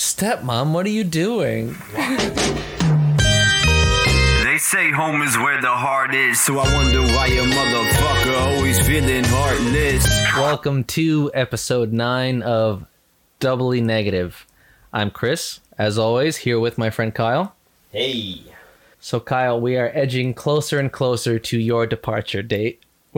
Stepmom, what are you doing? They say home is where the heart is, so I wonder why your motherfucker always feeling heartless. Welcome to episode 9 of Doubly Negative. I'm Chris, as always, here with my friend Kyle. Hey. So, Kyle, we are edging closer and closer to your departure date,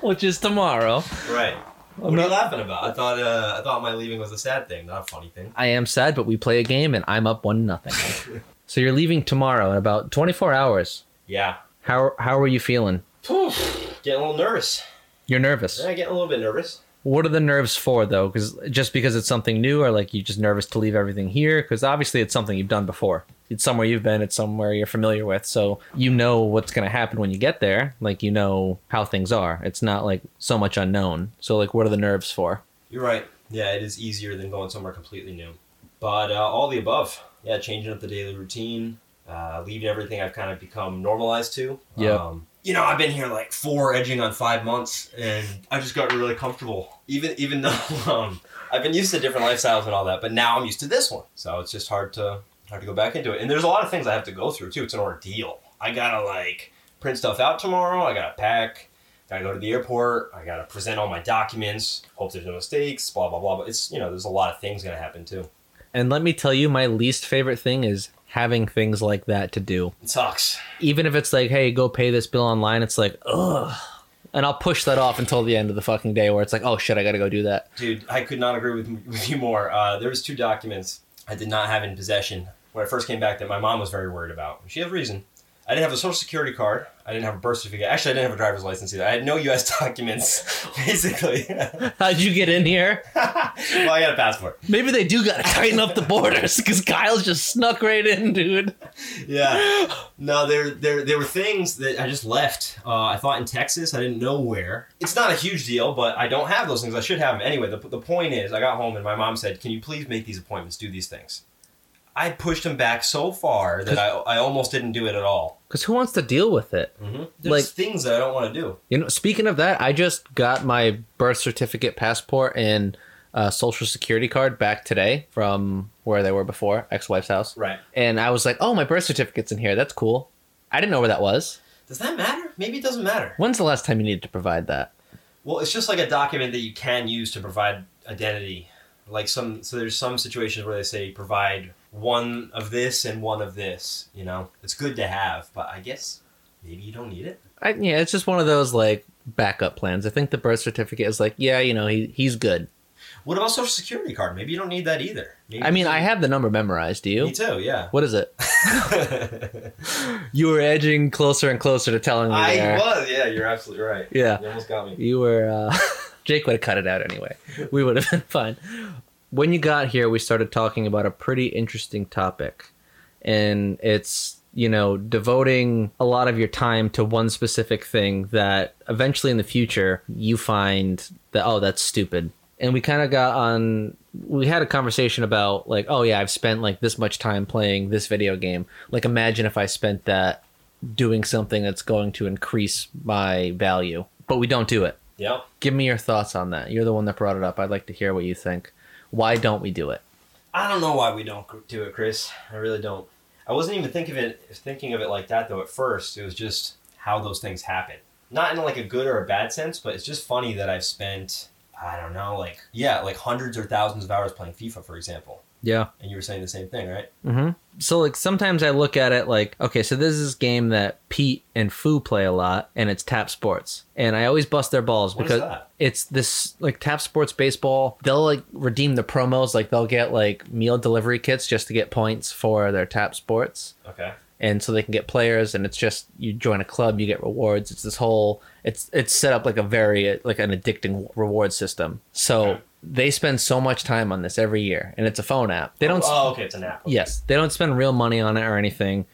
which is tomorrow. Right. What are you laughing about? I thought uh, I thought my leaving was a sad thing, not a funny thing. I am sad, but we play a game and I'm up 1 nothing. so, you're leaving tomorrow in about 24 hours. Yeah. How, how are you feeling? Getting a little nervous. You're nervous. Yeah, getting a little bit nervous. What are the nerves for, though? Because just because it's something new, or like you just nervous to leave everything here? Because obviously it's something you've done before. It's somewhere you've been. It's somewhere you're familiar with. So you know what's going to happen when you get there. Like you know how things are. It's not like so much unknown. So like, what are the nerves for? You're right. Yeah, it is easier than going somewhere completely new. But uh, all the above. Yeah, changing up the daily routine, uh, leaving everything I've kind of become normalized to. Yeah. Um, you know, I've been here like four, edging on five months, and I just got really comfortable. Even even though um, I've been used to different lifestyles and all that, but now I'm used to this one. So it's just hard to hard to go back into it. And there's a lot of things I have to go through too. It's an ordeal. I gotta like print stuff out tomorrow. I gotta pack. Gotta go to the airport. I gotta present all my documents. Hope there's no mistakes. Blah blah blah. But it's you know there's a lot of things gonna happen too. And let me tell you, my least favorite thing is having things like that to do. It sucks. Even if it's like, hey, go pay this bill online, it's like, ugh. And I'll push that off until the end of the fucking day where it's like, oh shit, I gotta go do that. Dude, I could not agree with, with you more. Uh, there was two documents I did not have in possession when I first came back that my mom was very worried about. She had reason. I didn't have a social security card. I didn't have a birth certificate. Actually, I didn't have a driver's license either. I had no U.S. documents, basically. How'd you get in here? well, I got a passport. Maybe they do gotta tighten up the borders because Kyle's just snuck right in, dude. Yeah. No, there, there, there were things that I just left. Uh, I thought in Texas. I didn't know where. It's not a huge deal, but I don't have those things. I should have them anyway. The, the point is, I got home and my mom said, "Can you please make these appointments? Do these things." I pushed him back so far that I, I almost didn't do it at all. Because who wants to deal with it? Mm-hmm. There's Like- things that I don't want to do. You know, speaking of that, I just got my birth certificate, passport, and uh, social security card back today from where they were before, ex-wife's house. Right. And I was like, oh, my birth certificate's in here. That's cool. I didn't know where that was. Does that matter? Maybe it doesn't matter. When's the last time you needed to provide that? Well, it's just like a document that you can use to provide identity. Like some, so there's some situations where they say provide one of this and one of this. You know, it's good to have, but I guess maybe you don't need it. I, yeah, it's just one of those like backup plans. I think the birth certificate is like, yeah, you know, he he's good. What about social security card? Maybe you don't need that either. Maybe I mean, I have the number memorized. Do you? Me too. Yeah. What is it? You were edging closer and closer to telling me I there. was. Yeah, you're absolutely right. Yeah. You almost got me. You were uh Jake would have cut it out anyway. We would have been fine. When you got here, we started talking about a pretty interesting topic. And it's, you know, devoting a lot of your time to one specific thing that eventually in the future you find that oh, that's stupid. And we kind of got on we had a conversation about like, oh yeah, I've spent like this much time playing this video game. Like imagine if I spent that doing something that's going to increase my value. But we don't do it. yeah Give me your thoughts on that. You're the one that brought it up. I'd like to hear what you think. Why don't we do it? I don't know why we don't do it, Chris. I really don't. I wasn't even thinking of it thinking of it like that though. At first, it was just how those things happen. Not in like a good or a bad sense, but it's just funny that I've spent I don't know, like yeah, like hundreds or thousands of hours playing FIFA, for example. Yeah. And you were saying the same thing, right? Mm-hmm. So like sometimes I look at it like, okay, so this is this game that Pete and Fu play a lot, and it's Tap Sports, and I always bust their balls What because it's this like Tap Sports baseball. They'll like redeem the promos, like they'll get like meal delivery kits just to get points for their Tap Sports. Okay. and so they can get players and it's just you join a club you get rewards it's this whole it's it's set up like a very like an addicting reward system so Okay. They spend so much time on this every year and it's a phone app they don't Oh, oh okay, it's an app. Okay. yes they don't spend real money on it or anything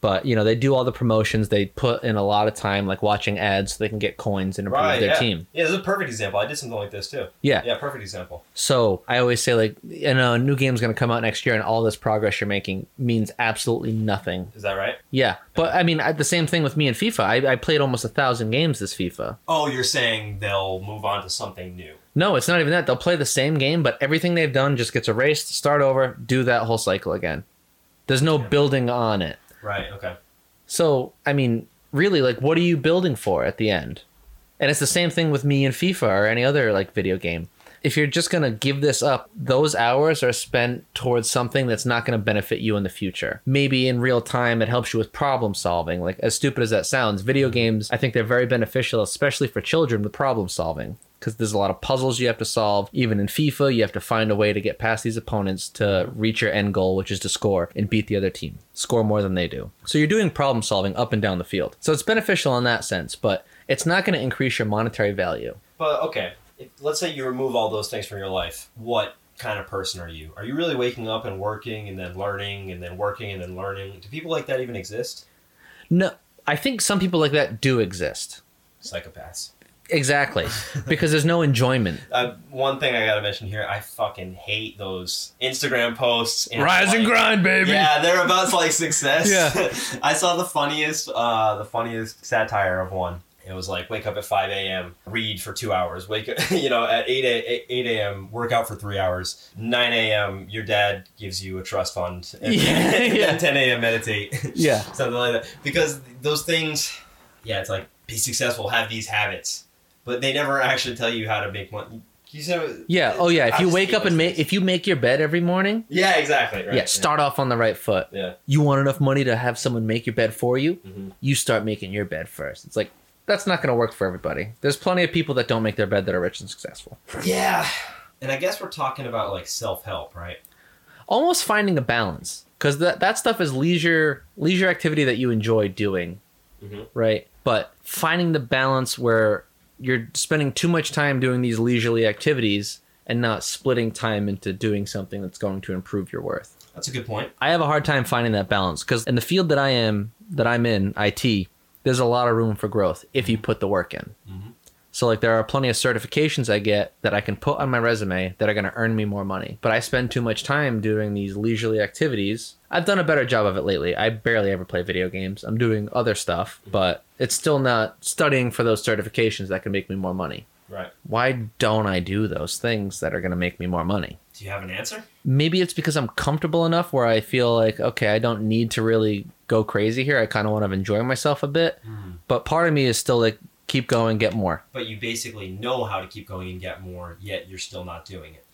But you know, they do all the promotions. They put in a lot of time, like watching ads, so they can get coins and improve Right. their yeah. team. Yeah, this is a perfect example. I did something like this too. Yeah. Yeah, perfect example. So I always say, like, you know, a new game's going to come out next year, and all this progress you're making means absolutely nothing. Is that right? Yeah, but I mean, I, the same thing with me and FIFA. I, I played almost a thousand games this FIFA. Oh, you're saying they'll move on to something new. No, it's not even that. They'll play the same game, but everything they've done just gets erased, start over, do that whole cycle again. There's no building on it. Right. Okay. So, I mean, really, like, what are you building for at the end? And it's the same thing with me and FIFA or any other, like, video game. If you're just going to give this up, those hours are spent towards something that's not going to benefit you in the future. Maybe in real time, it helps you with problem solving. Like, as stupid as that sounds, video mm-hmm. games, I think they're very beneficial, especially for children with problem solving. Because there's a lot of puzzles you have to solve. Even in FIFA, you have to find a way to get past these opponents to reach your end goal, which is to score and beat the other team. Score more than they do. So you're doing problem solving up and down the field. So it's beneficial in that sense, but it's not going to increase your monetary value. But okay, if, let's say you remove all those things from your life. What kind of person are you? Are you really waking up and working and then learning and then working and then learning? Do people like that even exist? No, I think some people like that do exist. Psychopaths. Exactly. because there's no enjoyment. Uh, one thing I gotta mention here, I fucking hate those Instagram posts. And Rise and grind, baby. Yeah, they're about like success. Yeah. I saw the funniest, uh, the funniest satire of one. It was like wake up at five a.m., read for two hours. Wake up, you know, at eight a, eight a.m., work out for three hours. Nine a.m., your dad gives you a trust fund. And, Yeah, and yeah. ten a.m. meditate. Yeah. something like that. Because those things, yeah, it's like be successful, have these habits, but they never actually tell you how to make money. You said, Yeah. Oh, yeah. If you wake up and make, if you make your bed every morning, yeah, exactly. Right. yeah, start off on the right foot. Yeah. You want enough money to have someone make your bed for you? Mhm. You start making your bed first. It's like, that's not going to work for everybody. There's plenty of people that don't make their bed that are rich and successful. Yeah. And I guess we're talking about like self help, right? Almost finding a balance because that, that stuff is leisure leisure activity that you enjoy doing, Mhm. right? But finding the balance where you're spending too much time doing these leisurely activities and not splitting time into doing something that's going to improve your worth. That's a good point. I have a hard time finding that balance because in the field that I am, that I'm in, IT, there's a lot of room for growth if you put the work in. Mhm. So like there are plenty of certifications I get that I can put on my resume that are going to earn me more money. But I spend too much time doing these leisurely activities. I've done a better job of it lately. I barely ever play video games. I'm doing other stuff, but it's still not studying for those certifications that can make me more money. Right. Why don't I do those things that are going to make me more money? Do you have an answer? maybe it's because I'm comfortable enough where I feel like okay, I don't need to really go crazy here. I kind of want to enjoy myself a bit, mm-hmm. but part of me is still like keep going, get more. But you basically know how to keep going and get more, yet you're still not doing it.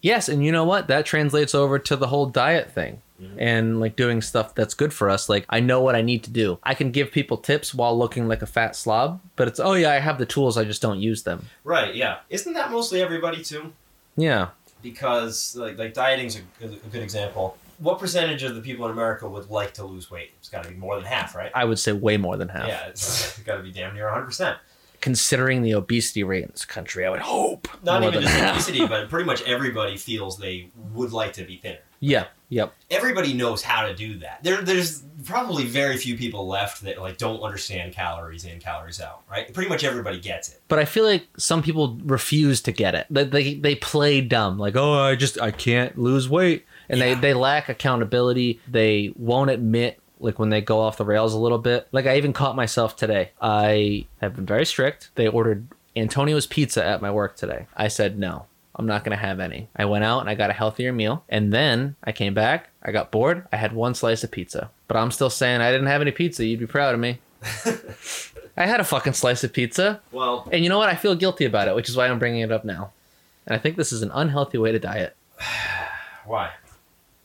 Yes, and you know what? That translates over to the whole diet thing. Mhm. And like doing stuff that's good for us. Like I know what I need to do. I can give people tips while looking like a fat slob, but it's oh yeah, I have the tools, I just don't use them. Right. Yeah. Isn't that mostly everybody too? Yeah. Because like like dieting's a, a good example. What percentage of the people in America would like to lose weight? It's got to be more than half, right? I would say way more than half. Yeah, it's got to be damn near 100. percent Considering the obesity rate in this country, I would hope Not even just half. obesity, but pretty much everybody feels they would like to be thinner. Yeah. Yep. Everybody knows how to do that. There, there's probably very few people left that like don't understand calories in, calories out. Right? Pretty much everybody gets it. but I feel like some people refuse to get it. They they, they play dumb, like oh I just I can't lose weight, and Yeah. they they lack accountability. They won't admit like when they go off the rails a little bit. Like I even caught myself today. I have been very strict. They ordered Antonio's pizza at my work today. I said no. I'm not going to have any. I went out and I got a healthier meal. And then I came back. I got bored. I had one slice of pizza. But I'm still saying I didn't have any pizza. You'd be proud of me. I had a fucking slice of pizza. Well, And you know what? I feel guilty about it, which is why I'm bringing it up now. And I think this is an unhealthy way to diet. why?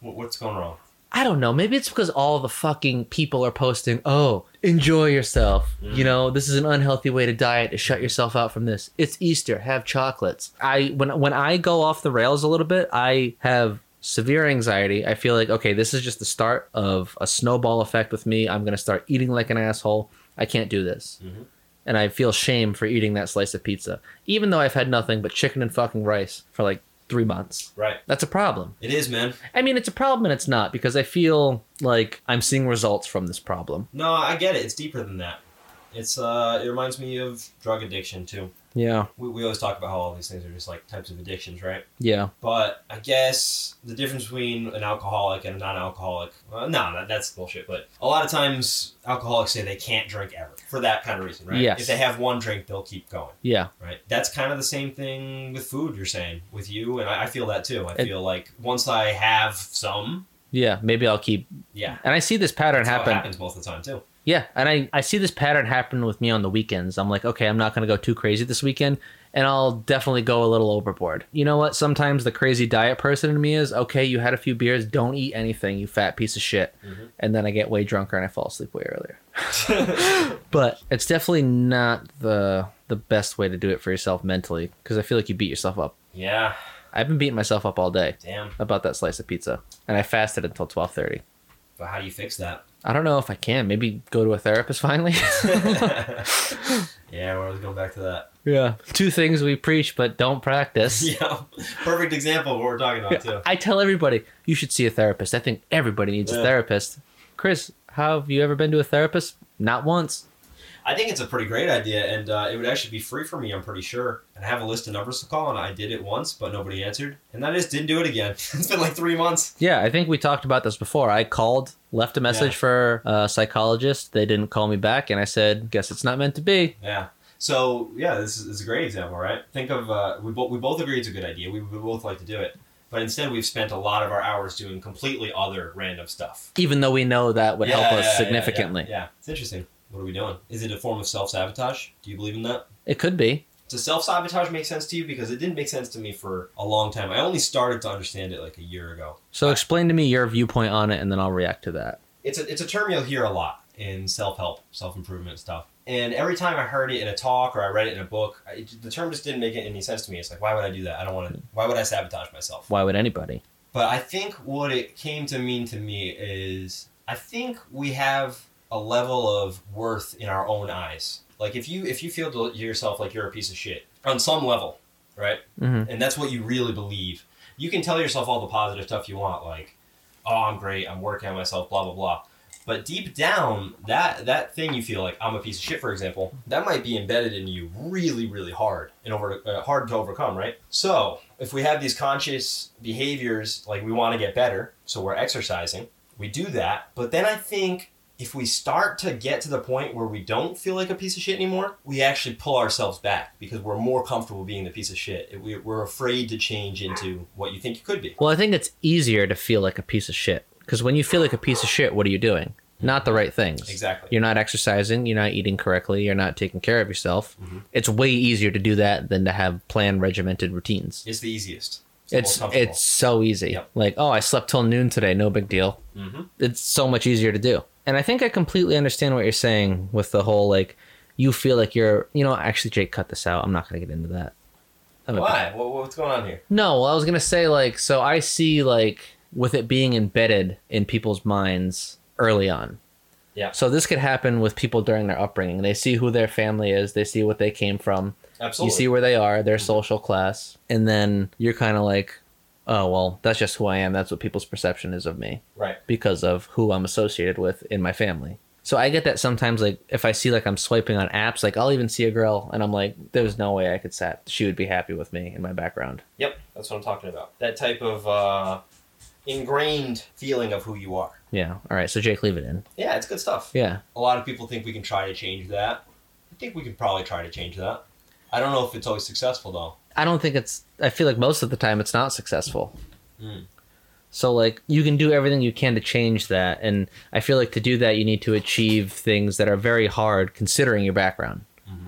What's going wrong? I don't know. Maybe it's because all the fucking people are posting, oh, enjoy yourself. You know, this is an unhealthy way to diet to shut yourself out from this. It's Easter. Have chocolates. I when when I go off the rails a little bit, I have severe anxiety. I feel like okay, this is just the start of a snowball effect with me. I'm gonna start eating like an asshole. I can't do this. Mhm. And I feel shame for eating that slice of pizza, even though I've had nothing but chicken and fucking rice for like three months. Right. That's a problem. It is, man. I mean, it's a problem and it's not because I feel like I'm seeing results from this problem. No, I get it. It's deeper than that. It's uh, it reminds me of drug addiction too. Yeah. We, we always talk about how all these things are just like types of addictions, right? Yeah. But I guess the difference between an alcoholic and a non-alcoholic, well, no, that, that's bullshit. But a lot of times, alcoholics say they can't drink ever for that kind of reason, right? Yes. If they have one drink, they'll keep going, Yeah. right? That's kind of the same thing with food. You're saying with you, and I, I feel that too. I It- feel like once I have some, Yeah. Maybe I'll keep. yeah, And I see this pattern that's happen. happens most of the time too. Yeah, and I, I see this pattern happen with me on the weekends. I'm like, okay, I'm not going to go too crazy this weekend, and I'll definitely go a little overboard. You know what? Sometimes the crazy diet person in me is, okay, you had a few beers, don't eat anything, you fat piece of shit. Mhm. And then I get way drunker and I fall asleep way earlier. But it's definitely not the the best way to do it for yourself mentally because I feel like you beat yourself up. yeah, I've been beating myself up all day damn. about that slice of pizza, and I fasted until 12:30. But how do you fix that? I don't know if I can. Maybe go to a therapist finally. yeah, we're always going back to that. Yeah. Two things we preach but don't practice. Yeah, perfect example of what we're talking about too. I tell everybody you should see a therapist. I think everybody needs a therapist. Chris, have you ever been to a therapist? Not once. I think it's a pretty great idea, and uh, it would actually be free for me. I'm pretty sure. And I have a list of numbers to call, and I did it once, but nobody answered, and I just didn't do it again. it's been like three months. Yeah, I think we talked about this before. I called, left a message Yeah. for a psychologist. They didn't call me back, and I said, "Guess it's not meant to be." Yeah. So yeah, this is, this is a great example, right? Think of uh, we both we both agree it's a good idea. We, we both like to do it, but instead we've spent a lot of our hours doing completely other random stuff. Even though we know that would Yeah, help yeah, us yeah, yeah, significantly, Yeah, it's interesting. What are we doing? Is it a form of self sabotage? Do you believe in that? it could be. Does self sabotage make sense to you? Because it didn't make sense to me for a long time. I only started to understand it like a year ago. So explain to me your viewpoint on it, and then I'll react to that. It's a it's a term you'll hear a lot in self help, self improvement stuff. And every time I heard it in a talk or I read it in a book, I, the term just didn't make any sense to me. It's like, why would I do that? I don't want to. Why would I sabotage myself? Why would anybody? But I think what it came to mean to me is I think we have a level of worth in our own eyes. Like if you if you feel to yourself like you're a piece of shit on some level, right? hmm And that's what you really believe. You can tell yourself all the positive stuff you want, like, "Oh, I'm great. I'm working on myself." Blah blah blah. But deep down, that that thing you feel like I'm a piece of shit, for example, that might be embedded in you really, really hard and over uh, hard to overcome, right? So if we have these conscious behaviors, like we want to get better, so we're exercising, we do that. But then I think if we start to get to the point where we don't feel like a piece of shit anymore, we actually pull ourselves back because we're more comfortable being the piece of shit. We- We're afraid to change into what you think you could be. Well, I think it's easier to feel like a piece of shit because when you feel like a piece of shit, what are you doing? Not the right things. Exactly. You're not exercising. You're not eating correctly. You're not taking care of yourself. Mhm. It's way easier to do that than to have planned, regimented routines. It's the easiest. It's it's so easy. Yep. Like, oh, I slept till noon today. No big deal. Mhm. It's so much easier to do. And I think I completely understand what you're saying with the whole like, you feel like you're. You know, actually, Jake, cut this out. I'm not gonna get into that. Be- Why? What, what's going on here? No, well, I was gonna say like, so I see like with it being embedded in people's minds early on. Yeah. So this could happen with people during their upbringing. They see who their family is. They see what they came from. Absolutely. You see where they are, their mm-hmm. social class, and then you're kind of like, oh well, that's just who I am. That's what people's perception is of me right. because of who I'm associated with in my family. So I get that sometimes, like if I see like I'm swiping on apps, like I'll even see a girl and I'm like, there's no way I could sat she would be happy with me in my background. Yep. That's what I'm talking about. That type of uh, ingrained feeling of who you are. Yeah. All right. So Jake, leave it in. Yeah, it's good stuff. Yeah. A lot of people think we can try to change that. I think we can probably try to change that. I don't know if it's always successful though. I don't think it's. I feel like most of the time it's not successful. Mm. So like you can do everything you can to change that, and I feel like to do that you need to achieve things that are very hard considering your background.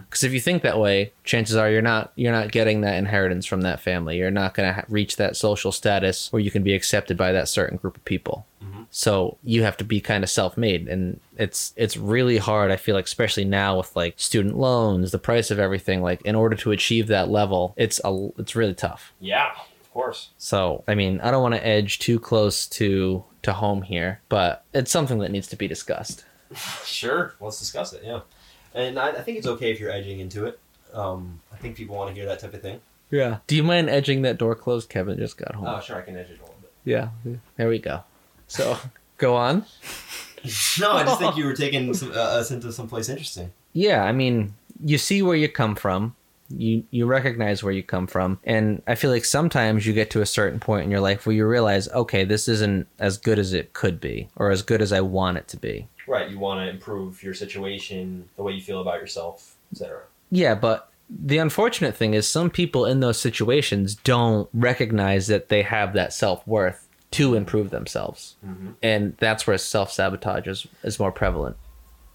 Because if you think that way, chances are you're not you're not getting that inheritance from that family. You're not going to ha- reach that social status where you can be accepted by that certain group of people. Mhm. So you have to be kind of self-made, and it's it's really hard. I feel like, especially now with like student loans, the price of everything. Like in order to achieve that level, it's a it's really tough. Yeah, of course. So I mean, I don't want to edge too close to to home here, but it's something that needs to be discussed. Sure. Let's discuss it. Yeah. And I, I think it's okay if you're edging into it. Um, I think people want to hear that type of thing. Yeah. Do you mind edging that door closed? Kevin just got home. Oh, sure, I can edge it a little bit. Yeah. There we go. So go on. No, I just think you were taking some, uh, us into someplace interesting. Yeah, I mean, you see where you come from. You you recognize where you come from, and I feel like sometimes you get to a certain point in your life where you realize, okay, this isn't as good as it could be, or as good as I want it to be. Right, you want to improve your situation, the way you feel about yourself, etc. Yeah, but the unfortunate thing is some people in those situations don't recognize that they have that self worth to improve themselves, Mm-hmm. and that's where self sabotage is is more prevalent.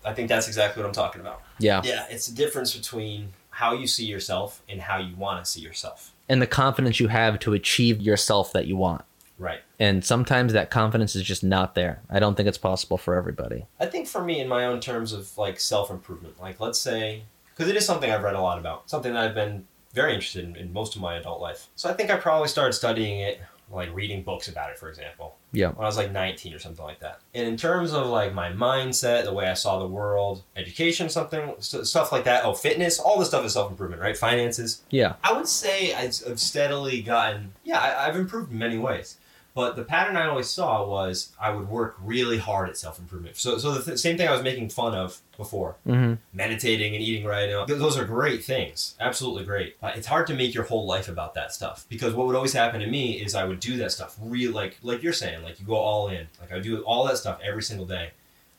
I think that's exactly what I'm talking about. Yeah, Yeah, it's the difference between how you see yourself and how you want to see yourself. and the confidence you have to achieve yourself that you want. Right. and sometimes that confidence is just not there. I don't think it's possible for everybody. I think for me, in my own terms of like self improvement, like let's say, because it is something I've read a lot about, something that I've been very interested in in most of my adult life. So I think I probably started studying it, like reading books about it, for example, Yeah. when I was like 19 or something like that. And in terms of like my mindset, the way I saw the world, education, something, stuff like that, oh, fitness, all this stuff is self improvement, right? Finances. Yeah. I would say I've I've steadily gotten, yeah, I've improved in many ways. But the pattern I always saw was I would work really hard at self improvement. So, so the th- same thing I was making fun of before, hmm meditating and eating right. You know, th- those are great things, absolutely great. But it's hard to make your whole life about that stuff because what would always happen to me is I would do that stuff real, like like you're saying, like you go all in. Like I do all that stuff every single day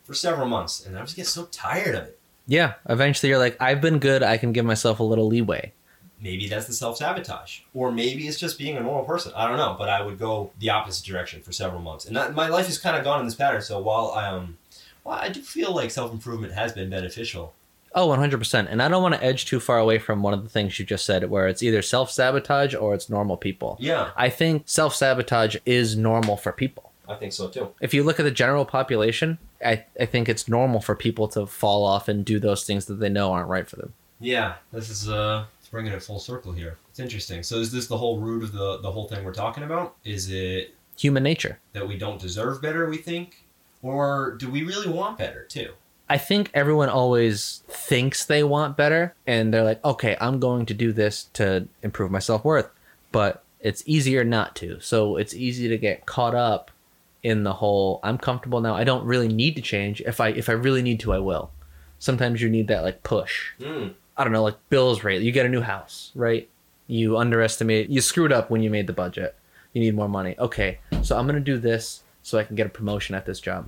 for several months, and I just get so tired of it. Yeah. Eventually, you're like, I've been good. I can give myself a little leeway. Maybe that's the self sabotage, or maybe it's just being a normal person. I don't know, but I would go the opposite direction for several months, and that, my life has kind of gone in this pattern. So while I um, well, I do feel like self improvement has been beneficial. Oh, 100%. And I don't want to edge too far away from one of the things you just said, where it's either self sabotage or it's normal people. Yeah, I think self sabotage is normal for people. I think so too. If you look at the general population, I, I think it's normal for people to fall off and do those things that they know aren't right for them. Yeah, this is uh, bringing it full circle here. It's interesting. So is this the whole root of the the whole thing we're talking about? Is it Human nature. that we don't deserve better? We think, or do we really want better too? I think everyone always thinks they want better and they're like, okay, I'm going to do this to improve my self worth. But it's easier not to. So it's easy to get caught up in the whole I'm comfortable now. I don't really need to change. If I if I really need to, I will. Sometimes you need that like push. Mm. I don't know, like bills rate. You get a new house, right? You underestimate you screwed up when you made the budget. You need more money. Okay, so I'm gonna do this so I can get a promotion at this job.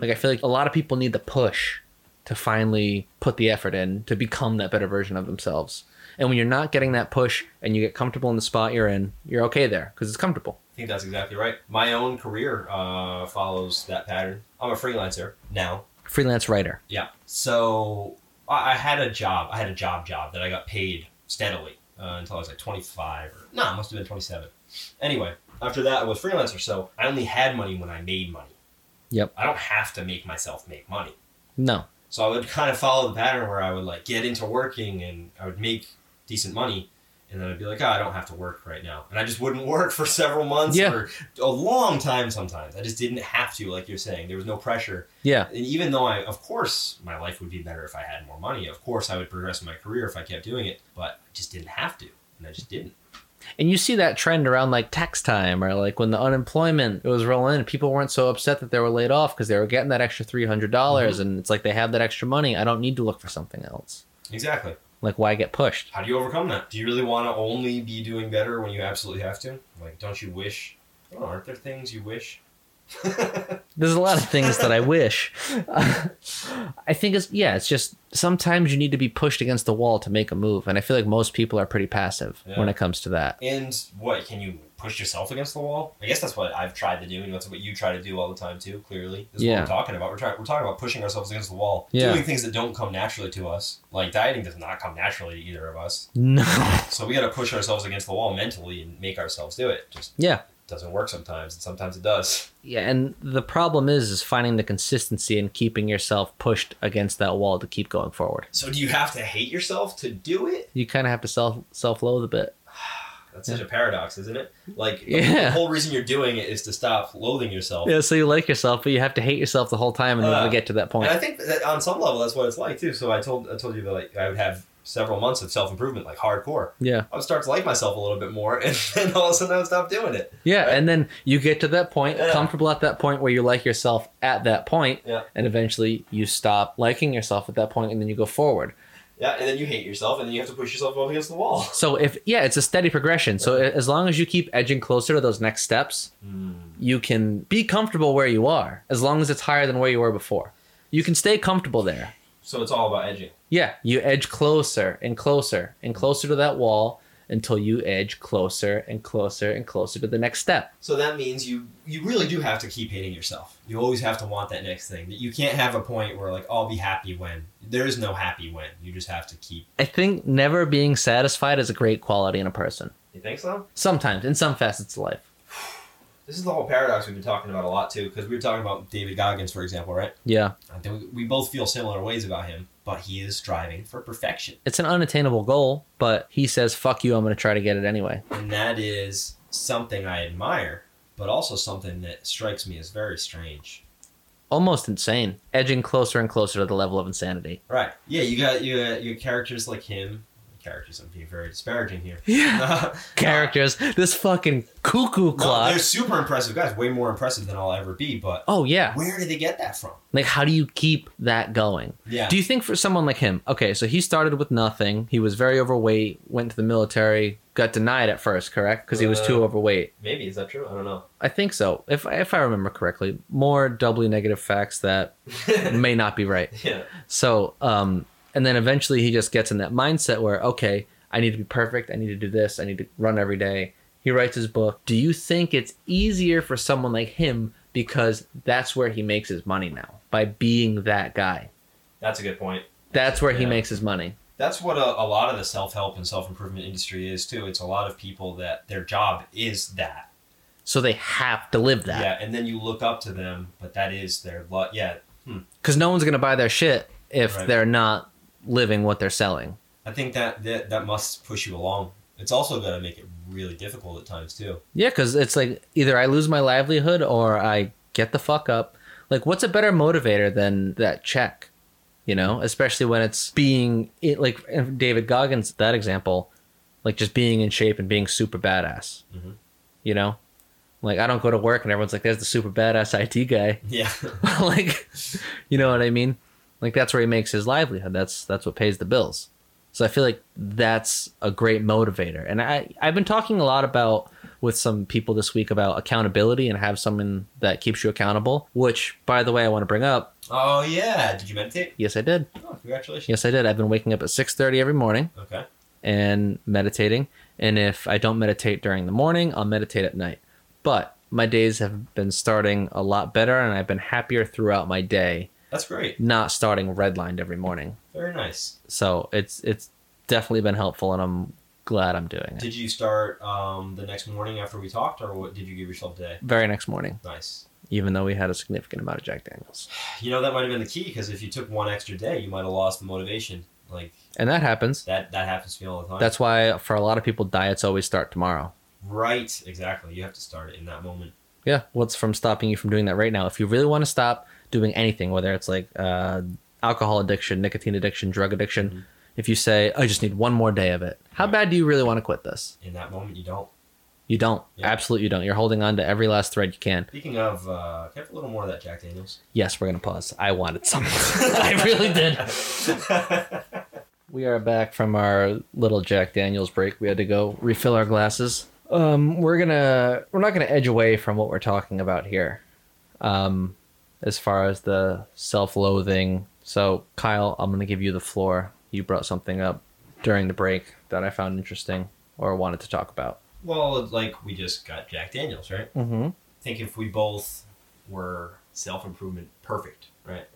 Like I feel like a lot of people need the push to finally put the effort in to become that better version of themselves. And when you're not getting that push and you get comfortable in the spot you're in, you're okay there because it's comfortable. I think that's exactly right. My own career uh, follows that pattern. I'm a freelancer now. Freelance writer. Yeah. So I I had a job. I had a job job that I got paid steadily uh, until I was like 25 or no, it must have been 27. Anyway, after that I was freelancer, so I only had money when I made money. Yep. I don't have to make myself make money. No. So I would kind of follow the pattern where I would like get into working and I would make decent money. And then I'd be like, oh, I don't have to work right now. And I just wouldn't work for several months Yeah. or a long time sometimes. I just didn't have to, like you're saying. There was no pressure. Yeah. And even though I, of course, my life would be better if I had more money. Of course, I would progress in my career if I kept doing it. But I just didn't have to. And I just didn't. And you see that trend around like tax time or like when the unemployment was rolling in, people weren't so upset that they were laid off because they were getting that extra $300 mm-hmm. and it's like they have that extra money. I don't need to look for something else. Exactly. Like, why get pushed? How do you overcome that? Do you really want to only be doing better when you absolutely have to? Like, don't you wish? Oh, aren't there things you wish? There's a lot of things that I wish. I think it's yeah, it's just sometimes you need to be pushed against the wall to make a move, and I feel like most people are pretty passive Yeah. when it comes to that. And what can you push yourself against the wall? I guess that's what I've tried to do, and that's what you try to do all the time too. Clearly, is Yeah. what we're talking about. We're trying. We're talking about pushing ourselves against the wall, Yeah. doing things that don't come naturally to us. Like dieting does not come naturally to either of us. No. So we got to push ourselves against the wall mentally and make ourselves do it. Just Yeah. Doesn't work sometimes, and sometimes it does. Yeah, and the problem is is finding the consistency and keeping yourself pushed against that wall to keep going forward. So do you have to hate yourself to do it? You kind of have to self self loathe a bit. That's such a paradox, isn't it? Like the, Yeah. the whole reason you're doing it is to stop loathing yourself. Yeah, so you like yourself, but you have to hate yourself the whole time and Uh, never get to that point. And I think that on some level that's what it's like too. So I told I told you that like I would have several months of self improvement, like hardcore. Yeah. I would start to like myself a little bit more, and then all of a sudden I would stop doing it. Yeah, Right. and then you get to that point, Yeah. comfortable at that point where you like yourself at that point, Yeah. and eventually you stop liking yourself at that point, and then you go forward. Yeah, and then you hate yourself, and then you have to push yourself up against the wall. So if yeah, it's a steady progression. So as long as you keep edging closer to those next steps, hmm. you can be comfortable where you are. As long as it's higher than where you were before, you can stay comfortable there. So it's all about edging. Yeah, you edge closer and closer and mm-hmm. closer to that wall until you edge closer and closer and closer to the next step. So that means you you really do have to keep hating yourself. You always have to want that next thing. That you can't have a point where like I'll be happy when. There is no happy when. You just have to keep. I think never being satisfied is a great quality in a person. You think so? Sometimes, in some facets of life. This is the whole paradox we've been talking about a lot too, because we were talking about David Goggins, for example, right? Yeah. I think we- we both feel similar ways about him, but he is striving for perfection, It's an unattainable goal, but he says, fuck you, I'm going to try to get it anyway. and that is something I admire, but also something that strikes me as very strange. Almost insane. Edging closer and closer to the level of insanity. Right? Yeah, you got you got, you got characters like him. Characters, I'm being very disparaging here. Yeah. Characters. This fucking cuckoo No, clock. they're super impressive guys, way more impressive than I'll ever be. But oh, yeah. where did they get that from? Like, how do you keep that going? Yeah, Do you think for someone like him, okay, so he started with nothing. He was very overweight, went to the military, got denied at first, correct? Because he was too Uh, overweight. maybe is that true? I don't know. I think so. If if I remember correctly, more doubly negative facts that may not be right. yeah, So, um, and then eventually he just gets in that mindset where, okay, I need to be perfect. I need to do this. I need to run every day. He writes his book. Do you think it's easier for someone like him because that's where he makes his money now by being that guy? that's a good point. That's where he makes his money. That's what a, a lot of the self help and self improvement industry is too. It's a lot of people that their job is that. So they have to live that. Yeah, and then you look up to them, but that is their lot. Yeah, hmm. Because no one's going to buy their shit if Right. they're not living what they're selling. I think that that, that must push you along. It's also going to make it really difficult at times too. Yeah, because it's like either I lose my livelihood or I get the fuck up. Like, what's a better motivator than that check? You know, especially when it's being it, like David Goggins, that example, like just being in shape and being super badass. Mhm. You know, like I don't go to work and everyone's like, "There's the super badass IT guy." Yeah, like, you know what I mean? Like that's where he makes his livelihood. That's that's what pays the bills. So I feel like that's a great motivator. And I I've been talking a lot about with some people this week about accountability and have someone that keeps you accountable. Which, by the way, I want to bring up. Oh yeah. Did you meditate? Yes, I did. Oh, congratulations. Yes, I did. I've been waking up at six thirty every morning Okay. and meditating. And if I don't meditate during the morning, I'll meditate at night. But my days have been starting a lot better, and I've been happier throughout my day That's great. not starting redlined every morning. Very nice. So it's it's definitely been helpful, and I'm glad I'm doing it. Did you start um, the next morning after we talked, or what did you give yourself today? Very next morning, Nice. even though we had a significant amount of Jack Daniels, You know that might have been the key because if you took one extra day, you might have lost the motivation. Like and that happens. that. That happens to me all the time. That's why for a lot of people, diets always start tomorrow. right. Exactly. You have to start it in that moment. Yeah, what's from stopping you from doing that right now? If you really want to stop doing anything, whether it's like uh, alcohol addiction, nicotine addiction, drug addiction, Mhm. if you say, "I just need one more day of it," how bad do you really want to quit this? In that moment, you don't. You don't. Yeah. Absolutely, you don't. You're holding on to every last thread you can. Speaking of, uh, can I have a little more of that Jack Daniels? Yes, we're gonna pause. I wanted some. I really did. We are back from our little Jack Daniels break. We had to go refill our glasses. Um, we're gonna we're not gonna edge away from what we're talking about here. Um, as far as the self-loathing. So, Kyle, I'm gonna give you the floor. You brought something up during the break that I found interesting or wanted to talk about. well, like we just got Jack Daniels, right? Mm-hmm. I think if we both were self improvement perfect, right,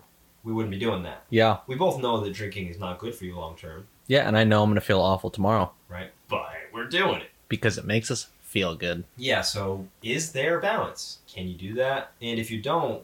we wouldn't be doing that. Yeah, We both know that drinking is not good for you long term, yeah, and I know I'm gonna feel awful tomorrow right? But we're doing it. because it makes us feel good. Yeah, so is there balance? Can you do that? And if you don't,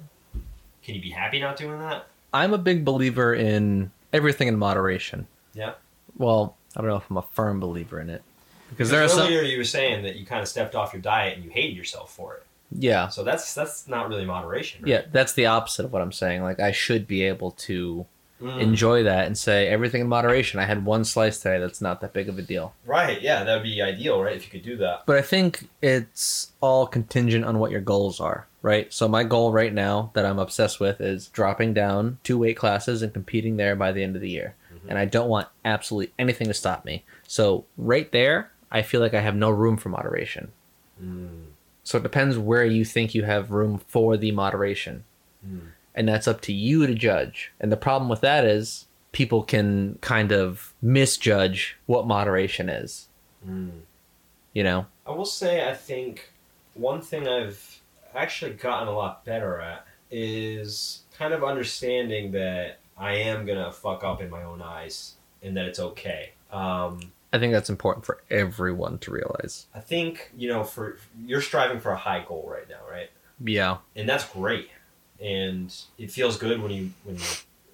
can you be happy not doing that? I'm a big believer in everything in moderation. Yeah. Well, I don't know if I'm a firm believer in it because there are Because some. earlier you were saying that you kind of stepped off your diet and you hated yourself for it. Yeah, So that's that's not really moderation, right? yeah, that's the opposite of what I'm saying. Like I should be able to Mm. enjoy that and say everything in moderation. I had one slice today. That's not that big of a deal. Right. Yeah, that would be ideal, right? If you could do that. But I think it's all contingent on what your goals are, right? So my goal right now that I'm obsessed with is dropping down two weight classes and competing there by the end of the year. And I don't want absolutely anything to stop me. So right there, I feel like I have no room for moderation. Mm. So it depends where you think you have room for the moderation. Mm. And that's up to you to judge. And the problem with that is people can kind of misjudge what moderation is, Mm. you know? I will say, I think one thing I've actually gotten a lot better at is kind of understanding that I am gonna fuck up in my own eyes and that it's okay. Um, I think that's important for everyone to realize. I think you know, for you're striving for a high goal right now, right? Yeah. And that's great, and it feels good when you when you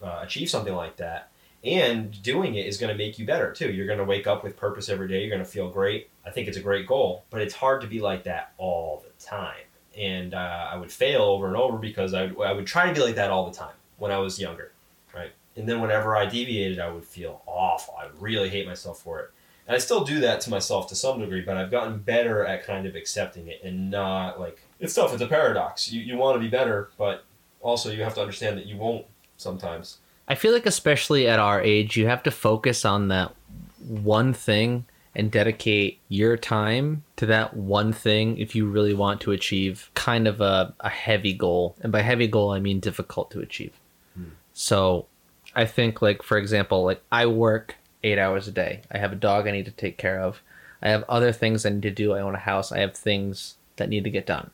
uh, achieve something like that. And doing it is going to make you better too. You're going to wake up with purpose every day. You're going to feel great. I think it's a great goal, but it's hard to be like that all the time. And uh, I would fail over and over because I, I would try to be like that all the time when I was younger, right? And then whenever I deviated, I would feel awful. I really hate myself for it. And I still do that to myself to some degree, but I've gotten better at kind of accepting it and not like it's tough. It's a paradox. You, you want to be better, but also you have to understand that you won't sometimes. I feel like especially at our age, you have to focus on that one thing and dedicate your time to that one thing if you really want to achieve kind of a, a heavy goal. And by heavy goal, I mean difficult to achieve. Hmm. So I think, like, for example, like I work eight hours a day. I have a dog I need to take care of. I have other things I need to do. I own a house. I have things that need to get done.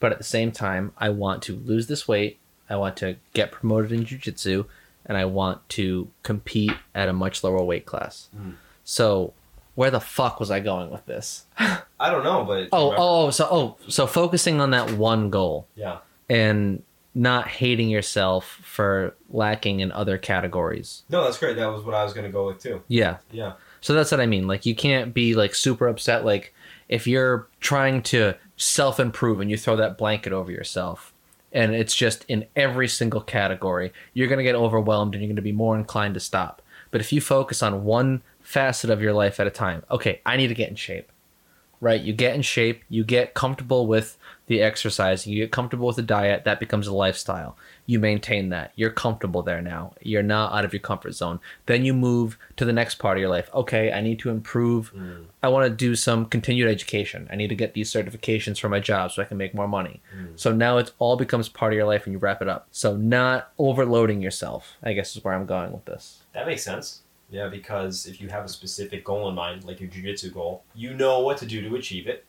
But at the same time, I want to lose this weight. I want to get promoted in jujitsu, and I want to compete at a much lower weight class. Mm. So, where the fuck was I going with this? I don't know, but Oh, oh, so oh, so focusing on that one goal yeah, and not hating yourself for lacking in other categories. no, that's great. That was what I was going to go with too. Yeah. Yeah, So that's what I mean. Like you can't be like super upset like if you're trying to self-improve and you throw that blanket over yourself and it's just in every single category, you're going to get overwhelmed and you're going to be more inclined to stop. But if you focus on one facet of your life at a time, okay, I need to get in shape. Right? You get in shape, you get comfortable with the exercise, you get comfortable with the diet, that becomes a lifestyle. You maintain that. You're comfortable there now. You're not out of your comfort zone. Then you move to the next part of your life. Okay, I need to improve. Mm. I want to do some continued education. I need to get these certifications for my job so I can make more money. Mm. So now it all becomes part of your life and you wrap it up. So not overloading yourself, I guess is where I'm going with this. that makes sense. Yeah, because if you have a specific goal in mind, like your jujitsu goal, you know what to do to achieve it,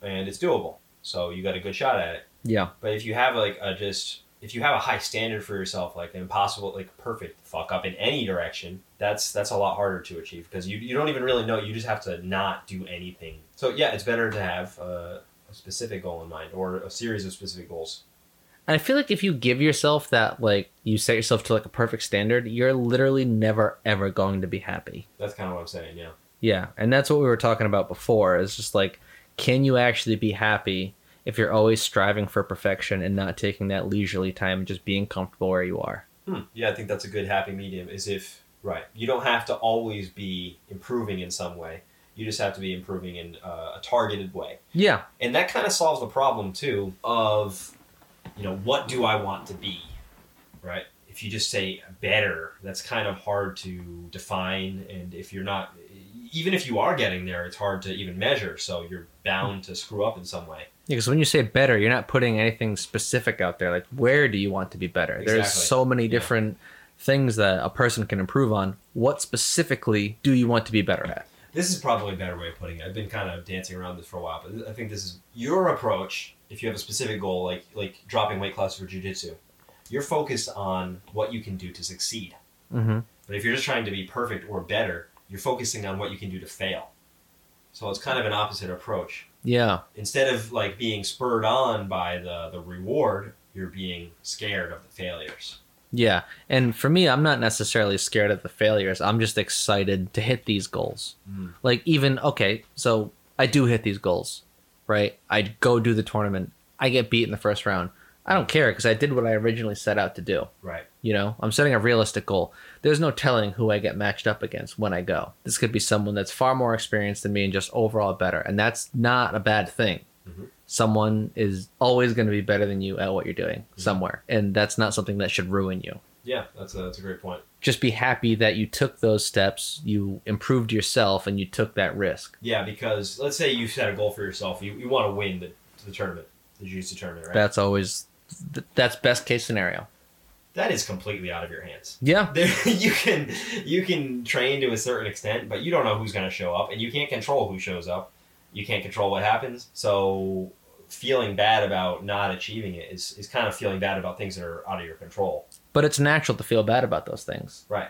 and it's doable. So you got a good shot at it. Yeah. But if you have like a just if you have a high standard for yourself, like an impossible, like perfect fuck up in any direction, that's that's a lot harder to achieve because you you don't even really know. You just have to not do anything. So yeah, it's better to have a, a specific goal in mind or a series of specific goals. And I feel like if you give yourself that, like, you set yourself to like a perfect standard, you're literally never ever going to be happy. That's kind of what I'm saying. Yeah. Yeah. And that's what we were talking about before. Is just like, can you actually be happy if you're always striving for perfection and not taking that leisurely time and just being comfortable where you are? Hmm. Yeah, I think that's a good happy medium. Is if right, you don't have to always be improving in some way. You just have to be improving in uh, a targeted way. Yeah. and that kind of solves the problem too of you know what do i want to be right if you just say better that's kind of hard to define and if you're not even if you are getting there it's hard to even measure so you're bound to screw up in some way Yeah, Because when you say better, you're not putting anything specific out there. Like, where do you want to be better? There's so many Yeah. different things that a person can improve on. What specifically do you want to be better at? this is probably a better way of putting it i've been kind of dancing around this for a while but i think this is your approach if you have a specific goal like like dropping weight class for jiu-jitsu you're focused on what you can do to succeed Mm-hmm. But if you're just trying to be perfect or better, you're focusing on what you can do to fail. So it's kind of an opposite approach. Yeah. Instead of like being spurred on by the, the reward, you're being scared of the failures. Yeah. And for me, I'm not necessarily scared of the failures. I'm just excited to hit these goals. Mm. Like, even, okay, so I do hit these goals, right? I go do the tournament. I get beat in the first round. I don't care because I did what I originally set out to do. Right. You know, I'm setting a realistic goal. There's no telling who I get matched up against when I go. This could be someone that's far more experienced than me and just overall better, and that's not a bad thing. Mhm. Someone is always going to be better than you at what you're doing somewhere, and that's not something that should ruin you. Yeah, that's a, that's a great point. Just be happy that you took those steps, you improved yourself, and you took that risk. Yeah, because let's say you set a goal for yourself. You, you want to win the, the tournament, the jiu-jitsu tournament, right? That's always th- that's best case scenario. that is completely out of your hands. Yeah, There, you can you can train to a certain extent, but you don't know who's going to show up, and you can't control who shows up. You can't control what happens. So feeling bad about not achieving it is, is kind of feeling bad about things that are out of your control. but it's natural to feel bad about those things. Right.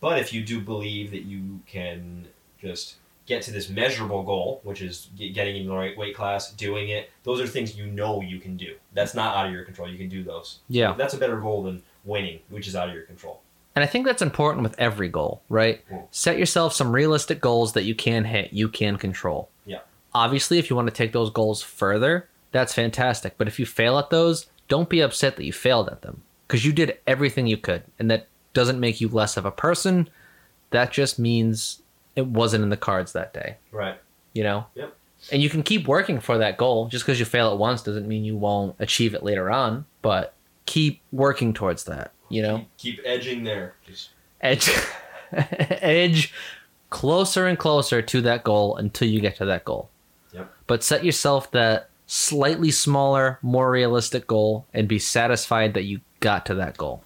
But if you do believe that you can just get to this measurable goal, which is getting in the right weight class, doing it, those are things you know you can do. That's not out of your control. You can do those. Yeah. That's a better goal than winning, which is out of your control. And I think that's important with every goal, right? Mm. Set yourself some realistic goals that you can hit, you can control. Yeah. Obviously, if you want to take those goals further, that's fantastic. But if you fail at those, don't be upset that you failed at them because you did everything you could. And that doesn't make you less of a person. That just means it wasn't in the cards that day, Right. you know? Yep. And you can keep working for that goal. Just because you fail at once doesn't mean you won't achieve it later on, but keep working towards that, you know? Keep, keep edging there. Just edge edge closer and closer to that goal until you get to that goal. Yep. But set yourself that slightly smaller, more realistic goal and be satisfied that you got to that goal.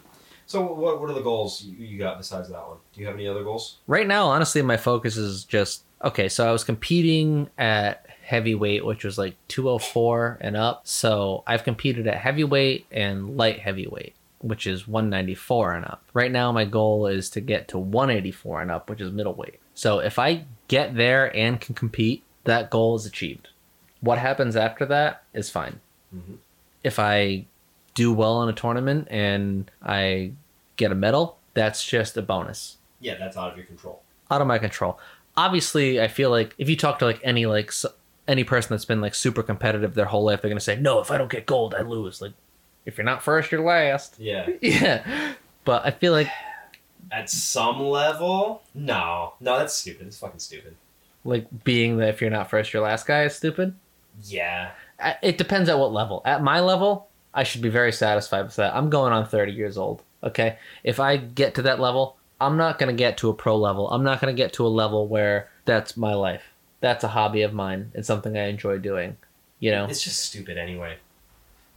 So what what are the goals you, got besides that one? Do you have any other goals? Right now, honestly, my focus is just okay, so I was competing at heavyweight, which was like 204 and up. So I've competed at heavyweight and light heavyweight, which is 194 and up. Right now, my goal is to get to 184 and up, which is middleweight. So if I get there and can compete, that goal is achieved. What happens after that is fine. Mhm. If I do well in a tournament and I get a medal, that's just a bonus Yeah, that's out of your control. out of my control. Obviously, I feel like if you talk to like any like any person that's been like super competitive their whole life, they're gonna say, "No, if I don't get gold, I lose." Like, if you're not first, you're last. Yeah. Yeah, but I feel like At some level, no, no, that's stupid. It's fucking stupid. like being that if you're not first, you're last guy is stupid. Yeah. It depends at what level. At my level, I should be very satisfied with that. I'm going on 30 years old. Okay, if I get to that level, I'm not gonna get to a pro level. I'm not gonna get to a level where that's my life. That's a hobby of mine. It's something I enjoy doing. You know. It's just stupid anyway.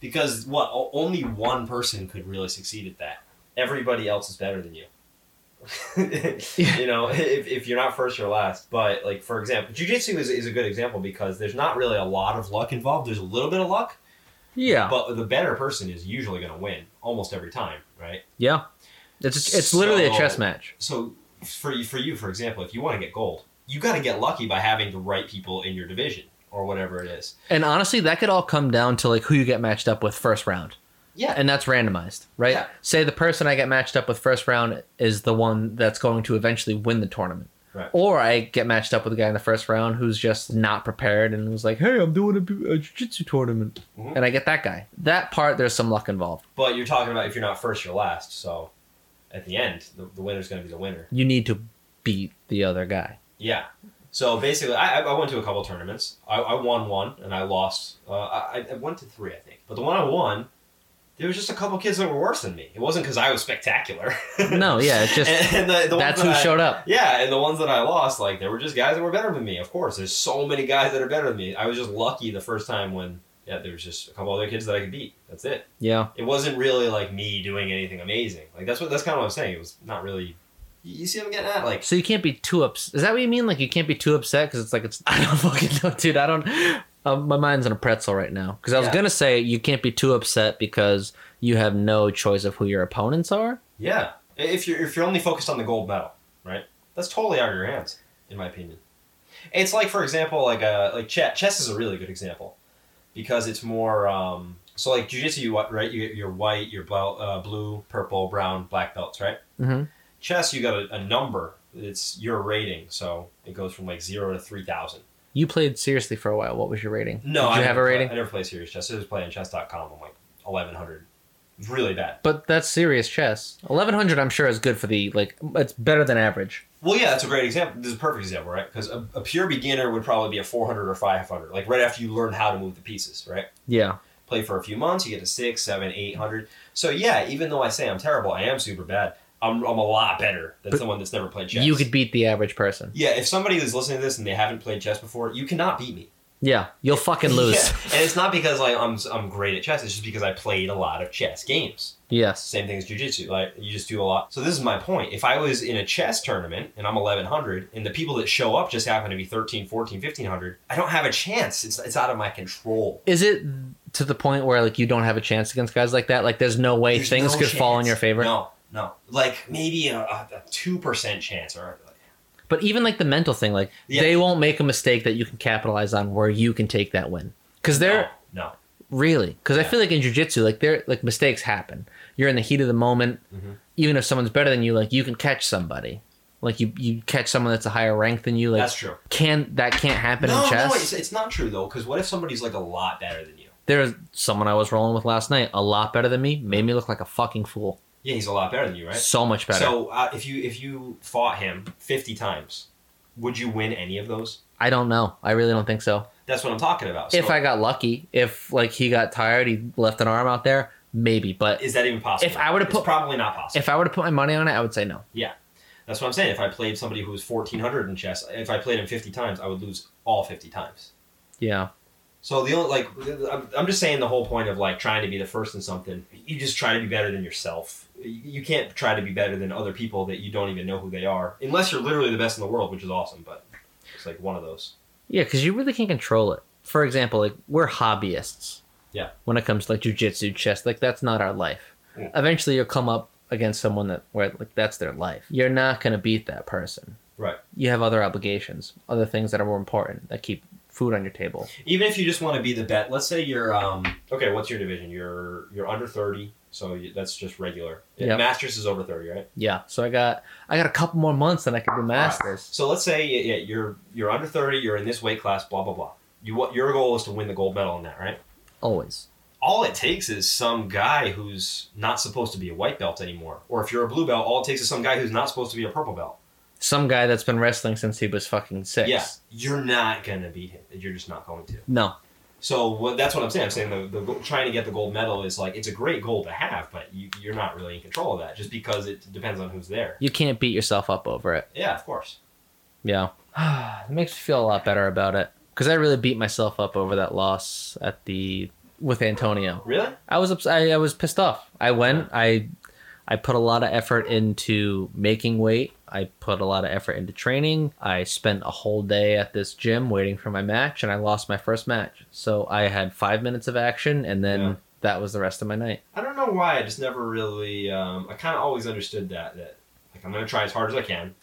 Because what? Only one person could really succeed at that. Everybody else is better than you. you know, if, if you're not first, you're last. But like for example, jujitsu is, is a good example because there's not really a lot of luck involved. There's a little bit of luck, Yeah. but the better person is usually going to win almost every time, right? Yeah. It's it's literally a chess match. So for you, for you, for example, if you want to get gold, you got to get lucky by having the right people in your division or whatever it is. And honestly, that could all come down to like who you get matched up with first round. Yeah, And that's randomized, right? Yeah. Say the person I get matched up with first round is the one that's going to eventually win the tournament. Right. Or I get matched up with a guy in the first round who's just not prepared and was like, "Hey, I'm doing a, a jiu-jitsu tournament," Mhm. and I get that guy. That part, there's some luck involved. but you're talking about if you're not first, you're last. So at the end, the, the winner's going to be the winner. You need to beat the other guy. Yeah. So basically, I, I went to a couple tournaments. I, I won one and I lost. Uh, I, I went to three, I think. But the one I won, there was just a couple kids that were worse than me. It wasn't because I was spectacular. No, yeah, it's just and, and the, the ones that's that who I- showed up. Yeah, and the ones that I lost, like there were just guys that were better than me. Of course, there's so many guys that are better than me. I was just lucky the first time when yeah, there was just a couple other kids that I could beat. That's it. Yeah, It wasn't really like me doing anything amazing. Like that's what that's kind of what I'm saying. It was not really. You you see what I'm getting at? Like So you can't be too upset. Is that what you mean? Like you can't be too upset because it's like it's. I don't fucking know, dude. I don't. Um, my mind's in a pretzel right now because I was Yeah. gonna say you can't be too upset because you have no choice of who your opponents are. yeah, if you're if you're only focused on the gold medal, right? That's totally out of your hands, in my opinion. It's like, for example, like uh like chess. Chess is a really good example because it's more. Um, so like jujitsu, you right? You get your white, your bel- uh, blue, purple, brown, black belts, right? Mm-hmm. Chess, you got a, a number. It's your rating, so it goes from like zero to three thousand. You played seriously for a while. What was your rating? No, Did I you have never a play- rating? I never play serious chess. I was playing chess.com. I'm like eleven hundred. Really bad. But that's serious chess. Eleven hundred, I'm sure, is good for the like. It's better than average. Well, yeah, that's a great example. This is a perfect example, right? Because a, a pure beginner would probably be a 400 or 500, like right after you learn how to move the pieces, right? Yeah. Play for a few months, you get to six, seven, eight hundred. So yeah, even though I say I'm terrible, I am super bad. I'm, I'm a lot better than But someone that's never played chess. You could beat the average person. Yeah, if somebody is listening to this and they haven't played chess before, you cannot beat me. Yeah, you'll fucking lose. Yeah. And it's not because like I'm I'm great at chess. It's just because I played a lot of chess games. Yes. Same thing as jujitsu. Like you just do a lot. So this is my point. If I was in a chess tournament and I'm 1100 and the people that show up just happen to be 13, 14, 1500, I don't have a chance. It's it's out of my control. Is it to the point where like you don't have a chance against guys like that? Like, there's no way There's things no could fall in your favor. No, no. Like maybe a, a 2% chance or But even like the mental thing, like Yeah. they won't make a mistake that you can capitalize on where you can take that win. Because they're no. no. really because I feel like in jujitsu, like they're like mistakes happen. You're in the heat of the moment. Mhm. Even if someone's better than you, like you can catch somebody. Like you, you catch someone that's a higher rank than you. Like That's true. can that can't happen No, in chess? no, it's, it's not true though. Because what if somebody's like a lot better than you? There's someone I was rolling with last night, a lot better than me, made me look like a fucking fool. Yeah, he's a lot better than you, right? So much better. So uh, if you if you fought him 50 times, would you win any of those? I don't know. I really don't think so. That's what I'm talking about. if I got lucky, if like he got tired, he left an arm out there, maybe. But is that even possible? If I were to It's put- probably not possible. if I were to put my money on it, I would say no. Yeah, that's what I'm saying. If I played somebody who was 1400 in chess, if I played him 50 times, I would lose all 50 times. Yeah. So the only like I'm, I'm just saying the whole point of like trying to be the first in something, you just try to be better than yourself. You can't try to be better than other people that you don't even know who they are, unless you're literally the best in the world, which is awesome. But it's like one of those. Yeah, because you really can't control it. For example, like we're hobbyists. Yeah. When it comes to like jujitsu, chess, like that's not our life. Eventually, you'll come up against someone that where like that's their life. You're not gonna beat that person. Right. You have other obligations, other things that are more important that keep food on your table. Even if you just want to be the bet, let's say you're um okay. What's your division? You're you're under 30, so you, that's just regular. Yep. Masters is over 30, right? Yeah. So I got I got a couple more months and I can do masters. So let's say yeah, you're you're under 30, you're in this weight class, blah blah blah. You what your goal is to win the gold medal in that, right? Always. all it takes is some guy who's not supposed to be a white belt anymore. Or if you're a blue belt, all it takes is some guy who's not supposed to be a purple belt. Some guy that's been wrestling since he was fucking six. Yeah, you're not gonna beat him. You're just not going to. No. So what, that's what I'm saying. I'm saying the, the trying to get the gold medal is like it's a great goal to have, but you, you're not really in control of that just because it depends on who's there. You can't beat yourself up over it. Yeah, of course. Yeah. it makes me feel a lot better about it. Because I really beat myself up over that loss at the with Antonio. Really? I was ups- I, I was pissed off. I went. I I put a lot of effort into making weight. I put a lot of effort into training. I spent a whole day at this gym waiting for my match, and I lost my first match. So I had five minutes of action, and then Yeah. that was the rest of my night. I don't know why. I just never really. Um, I kind of always understood that that like I'm gonna try as hard as I can,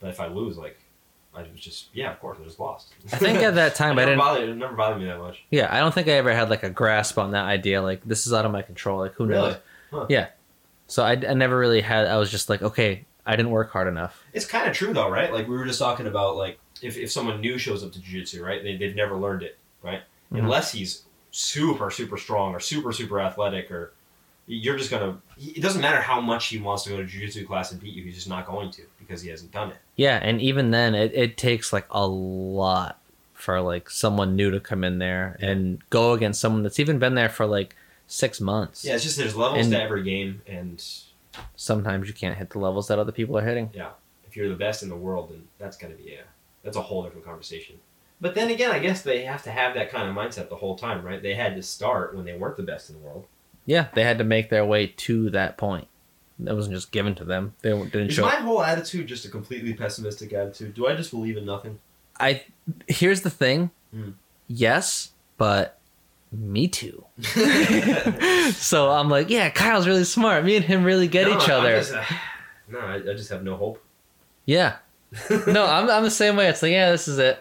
but if I lose, like I was just yeah, of course I just lost. I think at that time I didn't. bothered, it never bothered me that much. Yeah, I don't think I ever had like a grasp on that idea. Like this is out of my control. Like who knows? Really? Huh. Yeah. So I, I never really had. I was just like, okay, I didn't work hard enough. It's kind of true though, right? Like we were just talking about, like if, if someone new shows up to jiu-jitsu, right? They they've never learned it, right? Mhm. Unless he's super super strong or super super athletic, or you're just gonna. It doesn't matter how much he wants to go to jiu-jitsu class and beat you. He's just not going to because he hasn't done it. Yeah, and even then, it, it takes like a lot for like someone new to come in there and go against someone that's even been there for like six months. Yeah, it's just there's levels And- to every game, and Sometimes you can't hit the levels that other people are hitting. Yeah, if you're the best in the world, then that's gonna be a that's a whole different conversation. But then again, I guess they have to have that kind of mindset the whole time, right? They had to start when they weren't the best in the world. Yeah, they had to make their way to that point. That wasn't just given to them. They didn't Is show. my whole attitude just a completely pessimistic attitude? Do I just believe in nothing? I here's the thing. Mm. Yes, but me too. so I'm like, yeah, Kyle's really smart. Me and him really get No, each other. just, uh, no, I, I just have no hope. Yeah. no, I'm, I'm the same way. It's like, yeah, this is it.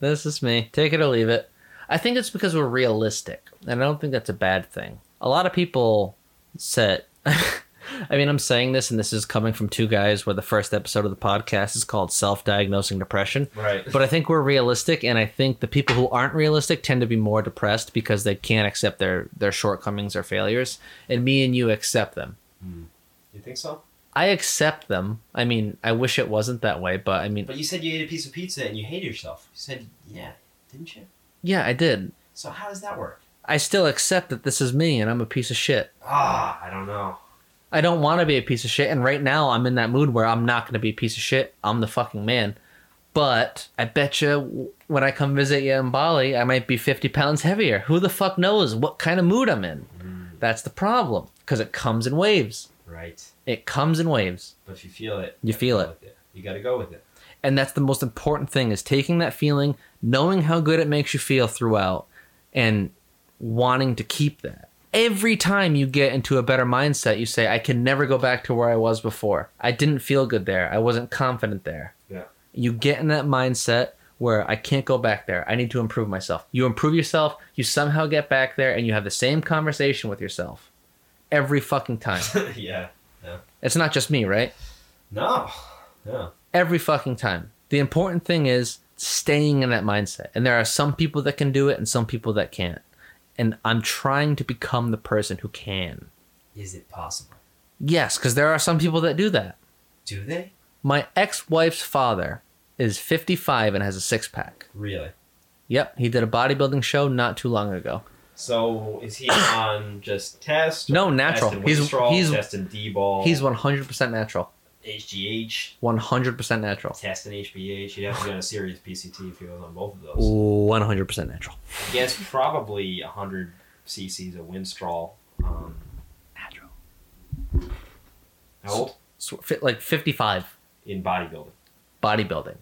This is me. Take it or leave it. I think it's because we're realistic, and I don't think that's a bad thing. A lot of people set I mean, I'm saying this, and this is coming from two guys where the first episode of the podcast is called Self Diagnosing Depression. Right. But I think we're realistic, and I think the people who aren't realistic tend to be more depressed because they can't accept their, their shortcomings or failures. And me and you accept them. You think so? I accept them. I mean, I wish it wasn't that way, but I mean, But you said you ate a piece of pizza and you hated yourself. You said, yeah, didn't you? yeah, I did. So how does that work? I still accept that this is me and I'm a piece of shit. Ah, I don't know. I don't want to be a piece of shit. And right now, I'm in that mood where I'm not going to be a piece of shit. I'm the fucking man. But I bet you when I come visit you in Bali, I might be 50 pounds heavier. Who the fuck knows what kind of mood I'm in? Mm. That's the problem because it comes in waves. Right. It comes in waves. But if you feel it, You gotta feel it. it. You got to go with it. And that's the most important thing is taking that feeling, knowing how good it makes you feel throughout, and wanting to keep that. Every time you get into a better mindset, you say, I can never go back to where I was before. I didn't feel good there. I wasn't confident there. Yeah. You get in that mindset where I can't go back there. I need to improve myself. You improve yourself, you somehow get back there, and you have the same conversation with yourself every fucking time. yeah. Yeah. it's not just me, right? No. No. every fucking time. The important thing is staying in that mindset. And there are some people that can do it and some people that can't. And I'm trying to become the person who can. Is it possible? Yes, because there are some people that do that. Do they? My ex wife's father is 55 and has a six pack. Really? Yep, he did a bodybuilding show not too long ago. So is he on just test? No, natural. He's- he's- test in D-bol. He's 100% natural. HGH, 100% natural. test in HGH. He'd have to be on a serious PCT if he was on both of those. 100% natural. I guess probably 100 cc's of Winstrol. Um, Natural. how old? So, fi- like 55 In bodybuilding. bodybuilding.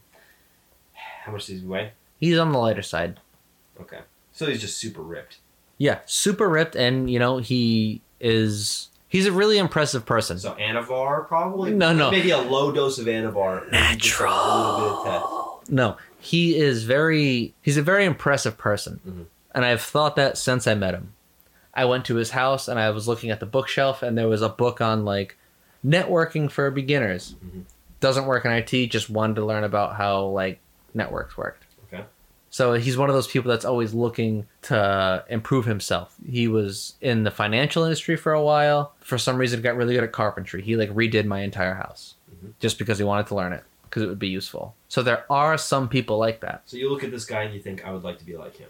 How much does he weigh? He's on the lighter side. Okay. So he's just super ripped. Yeah, super ripped, and you know he is. He's a really impressive person. So Anavar probably? No, no. Maybe a low dose of Anavar. maybe just a bit of. No, he is very. He's a very impressive person, Mhm. and I've thought that since I met him. I went to his house and I was looking at the bookshelf, and there was a book on like networking for beginners. Mhm. Doesn't work in IT. Just wanted to learn about how like networks worked. So he's one of those people that's always looking to improve himself. He was in the financial industry for a while. For some reason, got really good at carpentry. He like redid my entire house Mhm. just because he wanted to learn it because it would be useful. So there are some people like that, So you look at this guy and you think, I would like to be like him.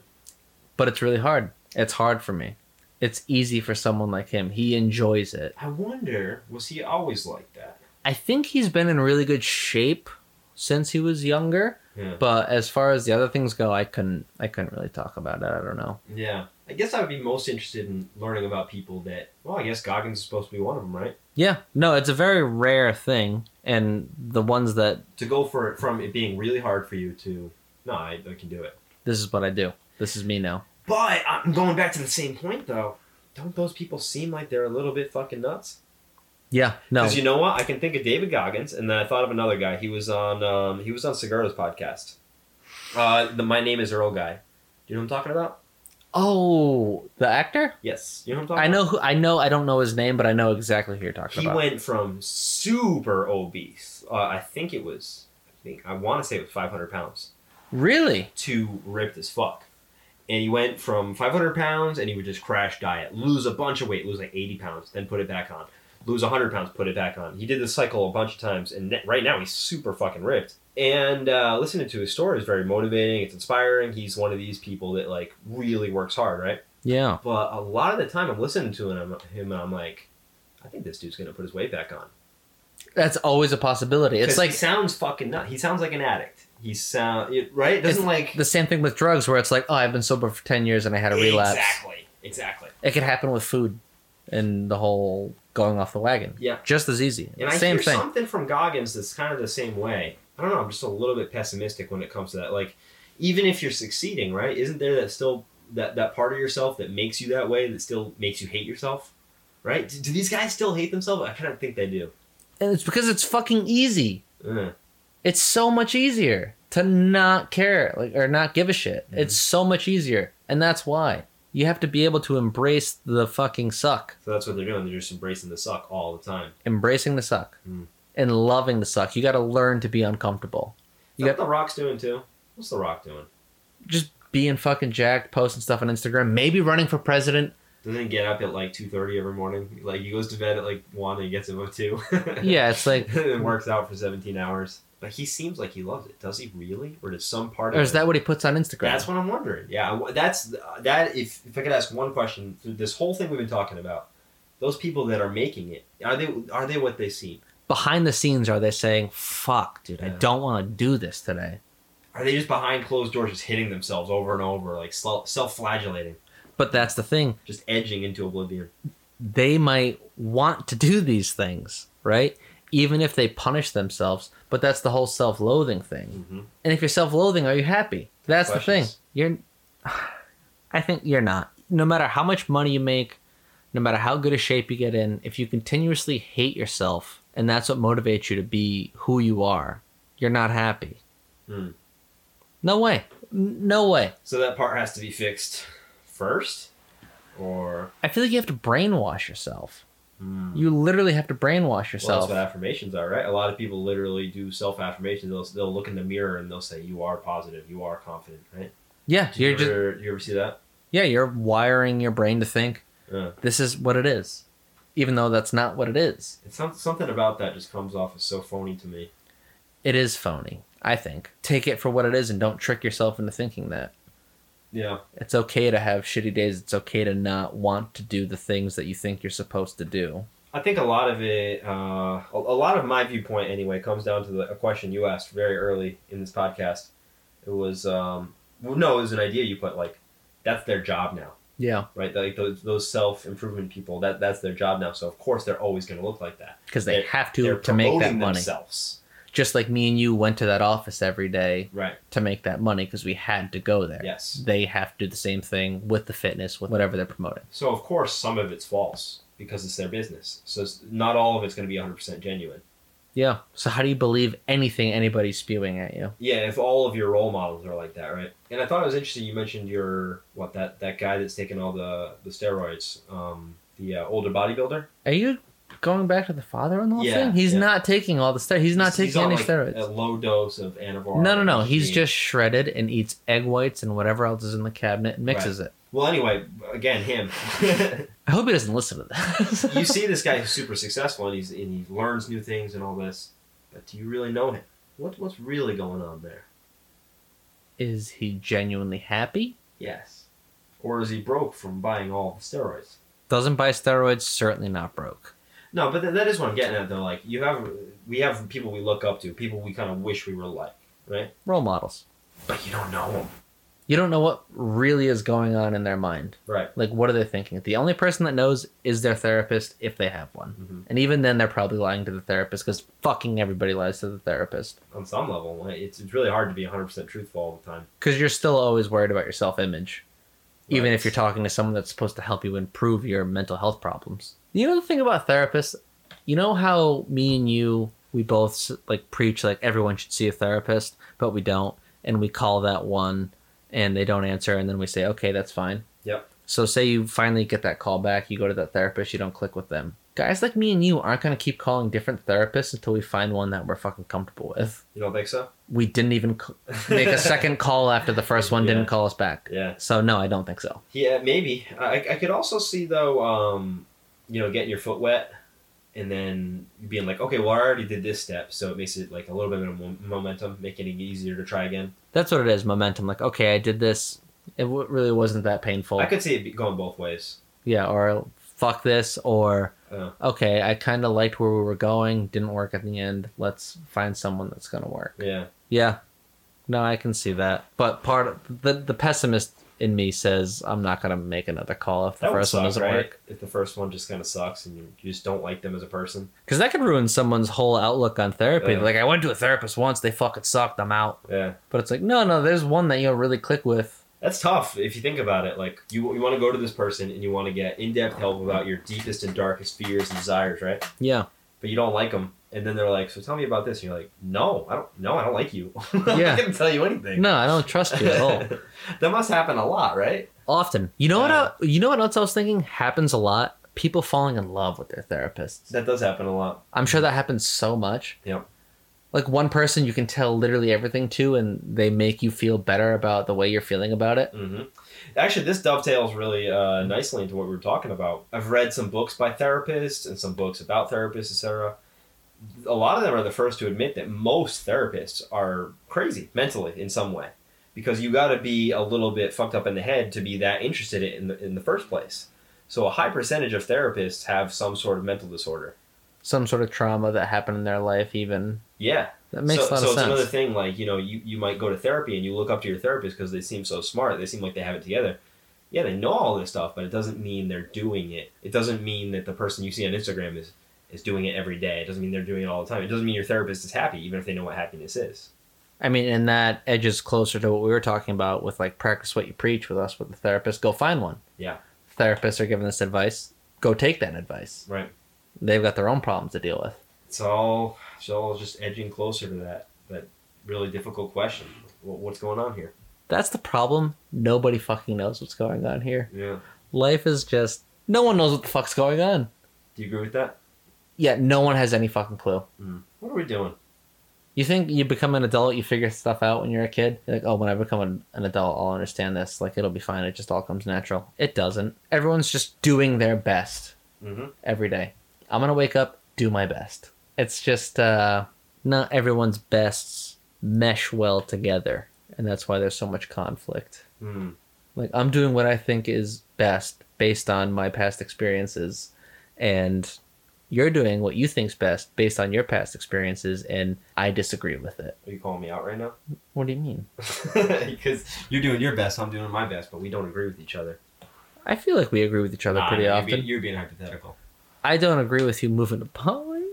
but it's really hard. It's hard for me. It's easy for someone like him. He enjoys it. I wonder, was he always like that? I think he's been in really good shape since he was younger. Yeah. But as far as the other things go, I couldn't. I couldn't really talk about it. I don't know. Yeah. I guess I would be most interested in learning about people that, well, I guess Goggins is supposed to be one of them, right? Yeah, no, it's a very rare thing, and the ones that To go for it from it being really hard for you to, no, I, I can do it. this is what I do. This is me now. But I'm going back to the same point, though. Don't those people seem like they're a little bit fucking nuts? Yeah, no, Because you know what? I can think of David Goggins, and then I thought of another guy. He was on um, he was on Segura's podcast. Uh, the My Name Is Earl guy. Do you know who I'm talking about? oh, the actor. Yes. You know who I'm talking I about? know who. I know. I don't know his name, but I know exactly who you're talking He about. He went from super obese. Uh, I think it was. I think I want to say it was 500 pounds really? to ripped as fuck. And he went from 500 pounds and he would just crash diet, lose a bunch of weight, lose like 80 pounds, then put it back on, lose 100 pounds, put it back on. He did this cycle a bunch of times, and ne- right now he's super fucking ripped. And uh, listening to his story is very motivating. It's inspiring. He's one of these people that like really works hard, right? Yeah. But a lot of the time, I'm listening to him, him and I'm like, I think this dude's gonna put his weight back on. That's always a possibility. It's like he sounds fucking nut. He sounds like an addict. He sound it, right. It doesn't It's like the same thing with drugs, where it's like, oh, I've been sober for ten years and I had a relapse. Exactly. Exactly. It could happen with food, and the whole going off the wagon. Yeah. just as easy. And I same hear thing. something from Goggins that's kind of the same way. I don't know. I'm just a little bit pessimistic when it comes to that. Like, even if you're succeeding, right? Isn't there that still that that part of yourself that makes you that way that still makes you hate yourself? Right? Do, do these guys still hate themselves? I kind of think they do. And it's because it's fucking easy. Uh, It's so much easier to not care, like or not give a shit. Mhm. It's so much easier, and that's why. You have to be able to embrace the fucking suck. So that's what they're doing. They're just embracing the suck all the time. Embracing the suck. Mm. And loving the suck. You got to learn to be uncomfortable. You got the Rock's doing too. What's the Rock doing? just being fucking jacked, posting stuff on Instagram, maybe running for president. Doesn't he get up at like two thirty every morning? Like he goes to bed at like one and he gets up at two. Yeah, it's like it works out for seventeen hours. But he seems like he loves it. Does he really, or does some part of or is it- that what he puts on Instagram? That's what I'm wondering. Yeah, that's that. If if I could ask one question through this whole thing we've been talking about, those people that are making it are they are they what they seem? Behind the scenes, are they saying, fuck, dude, I don't want to do this today? Are they just behind closed doors, just hitting themselves over and over, like self-flagellating, But that's the thing. just edging into oblivion? They might want to do these things, right? Even if they punish themselves. But that's the whole self loathing thing. Mm-hmm. And if you're self loathing, are you happy? That's the thing. You're. I think you're not. No matter how much money you make, no matter how good a shape you get in, if you continuously hate yourself and that's what motivates you to be who you are, you're not happy. Hmm. No way. No way. So that part has to be fixed first, or I feel like you have to brainwash yourself. Hmm. You literally have to brainwash Well, that's yourself. what affirmations are, right? A lot of people literally do self affirmations. They'll, they'll look in the mirror and they'll say, "You are positive. You are confident." Right? yeah, Do you you're just ever, you ever see that? yeah, you're wiring your brain to think Yeah. this is what it is, even though that's not what it is. It's some, something about that just comes off as so phony to me. It is phony. I think take it for what it is and don't trick yourself into thinking that Yeah. it's okay to have shitty days. It's okay to not want to do the things that you think you're supposed to do. I think a lot of it, uh, a, a lot of my viewpoint anyway, comes down to the, a question you asked very early in this podcast. It was, um, well, no, it was an idea you put like, that's their job now, Yeah, right? Like those, those self improvement people, that that's their job now. So of course they're always going to look like that. because they They're- have to to make that money. themselves, Just like me and you went to that office every day right? to make that money because we had to go there. Yes. They have to do the same thing with the fitness, with whatever they're promoting. So of course some of it's false because it's their business. So it's, not all of it's going to be 100% genuine. Yeah. So how do you believe anything anybody's spewing at you? Yeah, if all of your role models are like that, right? And I thought it was interesting. You mentioned your what that that guy that's taking all the the steroids, um, the uh, older bodybuilder. Are you going back to the father-in-law Yeah, thing? He's yeah. not taking all the steroids. He's not taking on, any like, steroids. A low dose of Anavar. No, no, no. He's just shredded and eats egg whites and whatever else is in the cabinet and mixes it. Well, anyway, again, him. I hope he doesn't listen to this. you see this guy who's super successful and he's and he learns new things and all this, but do you really know him? What what's really going on there? is he genuinely happy? Yes. Or is he broke from buying all the steroids? Doesn't buy steroids, certainly not broke. No, but th- that is what I'm getting at though. Like you have, we have people we look up to, people we kind of wish we were like, right? Role models. But you don't know them, You don't know what really is going on in their mind. right? Like, what are they thinking? The only person that knows is their therapist if they have one. Mhm. And even then, they're probably lying to the therapist because fucking everybody lies to the therapist. On some level, it's it's really hard to be 100 percent truthful all the time. Because you're still always worried about your self image, even if you're talking to someone that's supposed to help you improve your mental health problems. You know the thing about therapists? You know how me and you, we both like preach like everyone should see a therapist, but we don't. And we call that one and they don't answer. And then we say, okay, that's fine. Yep. So say you finally get that call back, you go to that therapist, you don't click with them. Guys like me and you aren't going to keep calling different therapists until we find one that we're fucking comfortable with. You don't think so? We didn't even make a second call after the first one Yeah. didn't call us back. Yeah. So no, I don't think so. Yeah, maybe. I, I could also see though, um, you know, getting your foot wet, and then being like, okay, well, I already did this step, so it makes it like a little bit of mo- momentum, making it easier to try again. That's what it is, momentum. Like, okay, I did this. It w- really wasn't that painful. I could see it going both ways. yeah, or fuck this, or Oh. okay, I kind of liked where we were going, didn't work at the end. Let's find someone that's gonna work. Yeah. Yeah, no, I can see that. But part of the the pessimist in me says I'm not gonna make another call if the That first one suck, doesn't right? work If the first one just kind of sucks and you, just don't like them as a person. because that could ruin someone's whole outlook on therapy. Yeah. Like I went to a therapist once, they fucking sucked, I'm out. Yeah. But it's like no, no, there's one that you'll really click with. That's tough if you think about it. Like you, you want to go to this person and you want to get in-depth help about your deepest and darkest fears and desires, right? Yeah, But you don't like them, and then they're like, "So tell me about this." And you're like, "No, I don't. No, I don't like you. Yeah. Yeah. not tell you anything." no, I don't trust you at all. that must happen a lot, right? Often. You know Yeah. what? I, you know what else I was thinking happens a lot. People falling in love with their therapists. That does happen a lot. I'm sure that happens so much. Yep. Like one person you can tell literally everything to, and they make you feel better about the way you're feeling about it. hmm Actually, this dovetails really uh, nicely into what we were talking about. I've read some books by therapists and some books about therapists, etc. A lot of them are the first to admit that most therapists are crazy mentally in some way, because you got to be a little bit fucked up in the head to be that interested in the, in the first place. So a high percentage of therapists have some sort of mental disorder. Some sort of trauma that happened in their life, even. Yeah, that makes so, a lot so of it's another thing like you know you, you might go to therapy and you look up to your therapist because they seem so smart they seem like they have it together. Yeah they know all this stuff but it doesn't mean they're doing it. It doesn't mean that the person you see on instagram is is doing it every day it doesn't mean they're doing it all the time it doesn't mean your therapist is happy even if they know what happiness is I mean, and that edges closer to what we were talking about with like practice what you preach with us with the therapist. Go find one. Yeah. Therapists are giving this advice. Go take that advice. right They've got their own problems to deal with. it's all it's all just edging closer to that that really difficult question what's going on here That's the problem. Nobody fucking knows what's going on here. yeah Life is just no one knows what the fuck's going on. do you agree with that Yet no one has any fucking clue. what are we doing You think you become an adult, you figure stuff out when you're a kid. You're like, oh, when I become an, an adult, I'll understand this. Like, it'll be fine. It just all comes natural. It doesn't. Everyone's just doing their best mm-hmm. every day. I'm gonna wake up, do my best. It's just uh, not everyone's bests mesh well together, and that's why there's so much conflict. mm Like, I'm doing what I think is best based on my past experiences, and you're doing what you think's best based on your past experiences, and I disagree with it. are you calling me out right now What do you mean? because you're doing your best, I'm doing my best, but we don't agree with each other. I feel like we agree with each other Nah, pretty you're often. being- you're being hypothetical. I don't agree with you moving to Poland.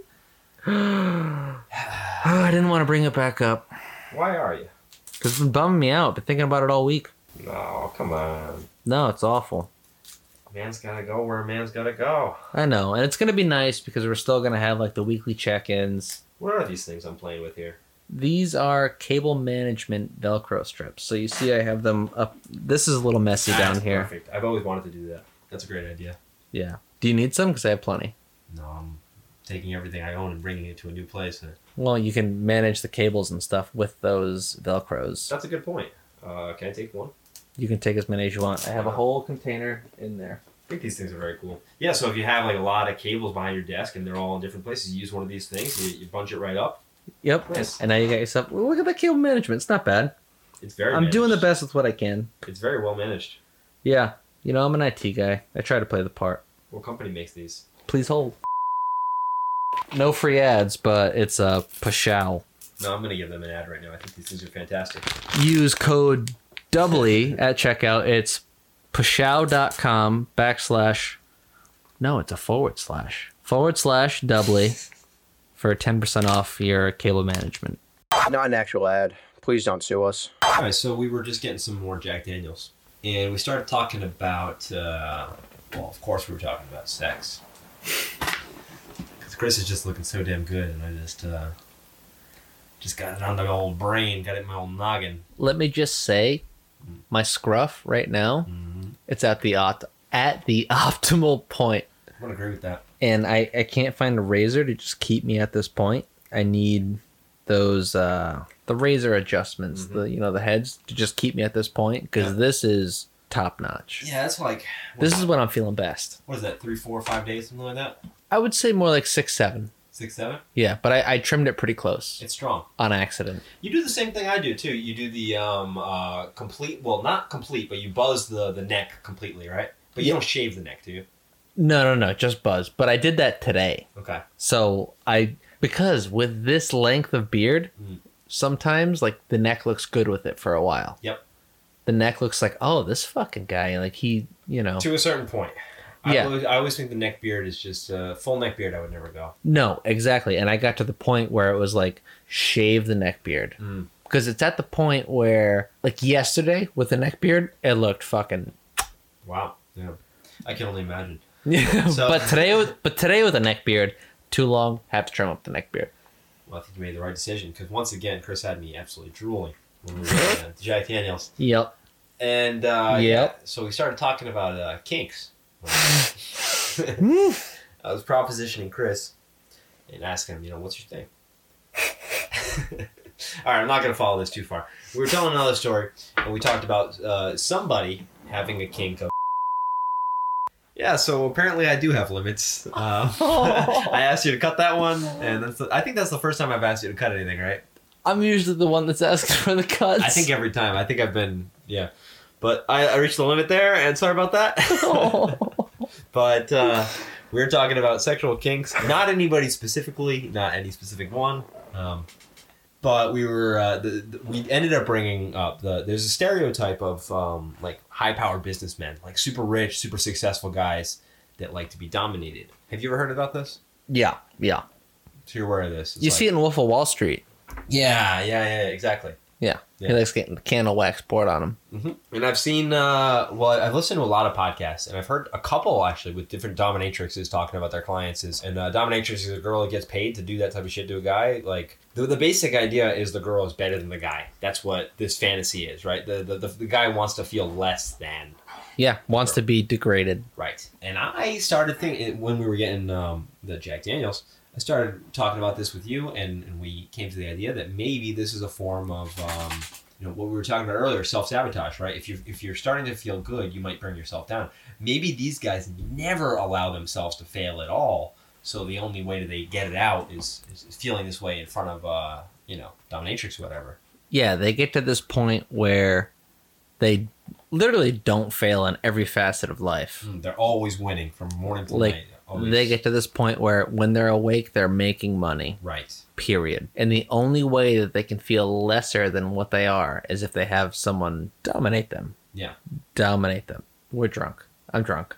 Ah, I didn't want to bring it back up Why are you? because it's been bumming me out. Been thinking about it all week. No, come on. No, it's awful. Man's gotta go where a man's gotta go. I know, and it's gonna be nice because we're still gonna have like the weekly check-ins. What are these things I'm playing with here? These are cable management Velcro strips. So you see, I have them up. This is a little messy down here. Perfect. I've always wanted to do that. That's a great idea. Yeah. Do you need some? Because I have plenty. No, I'm taking everything I own and bringing it to a new place. And Well, you can manage the cables and stuff with those Velcros. That's a good point. Uh, can I take one? You can take as many as you want. I have a whole container in there. I think these things are very cool. Yeah, so if you have like a lot of cables behind your desk and they're all in different places, you use one of these things, you, you bunch it right up. Yep. Nice. And now you got yourself. Well, look at that cable management. It's not bad. It's very. I'm doing the best with what I can. It's very well managed. Yeah. You know, I'm an IT guy. I try to play the part. What company makes these? Please hold. No free ads, but it's a Pashow. No, I'm gonna give them an ad right now. I think these things are fantastic. Use code doubly at checkout. It's pashow.com backslash. No, it's a forward slash. Forward slash doubly for 10% off your cable management. Not an actual ad. Please don't sue us. All right, so we were just getting some more Jack Daniels, and we started talking about. Uh, well, of course, we were talking about sex. Because Chris is just looking so damn good, and I just, uh, just got it on the old brain, got it in my old noggin. Let me just say, my scruff right now, Mm-hmm. it's at the opt- at the optimal point. I would agree with that. and I, I can't find a razor to just keep me at this point. I need those uh the razor adjustments, Mm-hmm. the you know the heads to just keep me at this point because Yeah. this is top notch. Yeah, that's like. This is when I'm feeling best. What is that? Three, four, five days, something like that. I would say more like six seven. Six, seven. Yeah, but I, I trimmed it pretty close It's strong. on accident. You do the same thing I do too. You do the um uh complete. Well, not complete, but you buzz the the neck completely, right? But you don't shave the neck, do you? No, no, no, just buzz. But I did that today. Okay. So I because with this length of beard, Mm. sometimes like the neck looks good with it for a while. Yep. The neck looks like, oh, this fucking guy, like he, you know. To a certain point. I Yeah. always, I always think the neck beard is just uh, full neck beard. I would never go. No, exactly. And I got to the point where it was like shave the neck beard. Mm. Because it's at the point where like yesterday with the neck beard, it looked fucking Wow. Yeah. I can only imagine. Yeah, but today with but today with a neck beard, too long, have to trim up the neck beard. Well, I think you made the right decision because once again, Chris had me absolutely drooling when we were at Jack Daniels. Yep. And uh, Yep. yeah, so we started talking about uh, kinks. I was propositioning Chris and asking him, you know, what's your thing? All right, I'm not going to follow this too far. We were telling another story, and we talked about uh, somebody having a kink of. Yeah, so apparently I do have limits. Um, I asked you to cut that one, and that's the, I think that's the first time I've asked you to cut anything, right? I'm usually the one that's asking for the cuts. I think every time. I think I've been yeah, but I, I reached the limit there, and sorry about that. but uh, we were talking about sexual kinks, not anybody specifically, not any specific one. Um, but we were uh, the, the, we ended up bringing up the there's a stereotype of um, like high powered businessmen, like super rich, super successful guys that like to be dominated. Have you ever heard about this? yeah, yeah. So you're aware of this? It's You like- see it in Wolf of Wall Street. Yeah, yeah, yeah, exactly. Yeah. Yeah. He likes getting the candle wax poured on him. hmm And I've seen, uh, well, I've listened to a lot of podcasts, and I've heard a couple actually with different dominatrixes talking about their clients. Is and uh, dominatrix is a girl that gets paid to do that type of shit to a guy. Like the, the basic idea is the girl is better than the guy. That's what this fantasy is, right? The the, the, the guy wants to feel less than, Yeah, wants to be degraded. right? And I started thinking when we were getting um, the Jack Daniels. I started talking about this with you, and, and we came to the idea that maybe this is a form of, um, you know, what we were talking about earlier, self sabotage, right? If you if you're starting to feel good, you might bring yourself down. Maybe these guys never allow themselves to fail at all, so the only way that they get it out is, is feeling this way in front of, uh, you know, dominatrix or whatever. Yeah, they get to this point where they literally don't fail in every facet of life. Mm, They're always winning from morning to Like, night. Always. They get to this point where when they're awake, they're making money. right. Period. And the only way that they can feel lesser than what they are is if they have someone dominate them. Yeah. Dominate them. We're drunk. I'm drunk.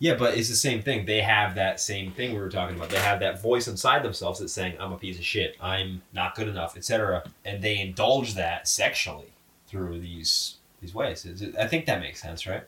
Yeah, but it's the same thing. They have that same thing we were talking about. They have that voice inside themselves that's saying, "I'm a piece of shit. I'm not good enough," etc. And they indulge that sexually through these these ways. I think that makes sense, right?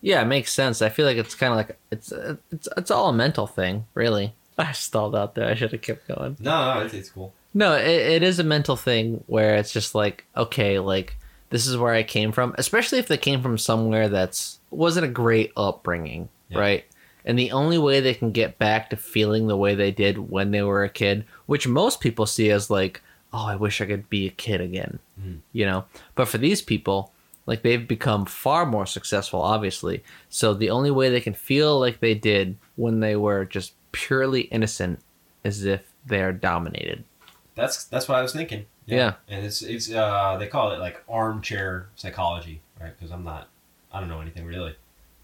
Yeah, it makes sense. I feel like it's kind of like it's it's it's all a mental thing, really. I stalled out there. I should have kept going. No, no, it's, it's cool. No, it, it is a mental thing where it's just like, okay, like this is where I came from, especially if they came from somewhere that's wasn't a great upbringing, Yeah. right? And the only way they can get back to feeling the way they did when they were a kid, which most people see as like, oh, I wish I could be a kid again, Mhm. you know. But for these people, like they've become far more successful, obviously. So the only way they can feel like they did when they were just purely innocent is if they're dominated. That's that's what I was thinking. Yeah. and it's it's uh they call it like armchair psychology, right? Because I'm not, I don't know anything really,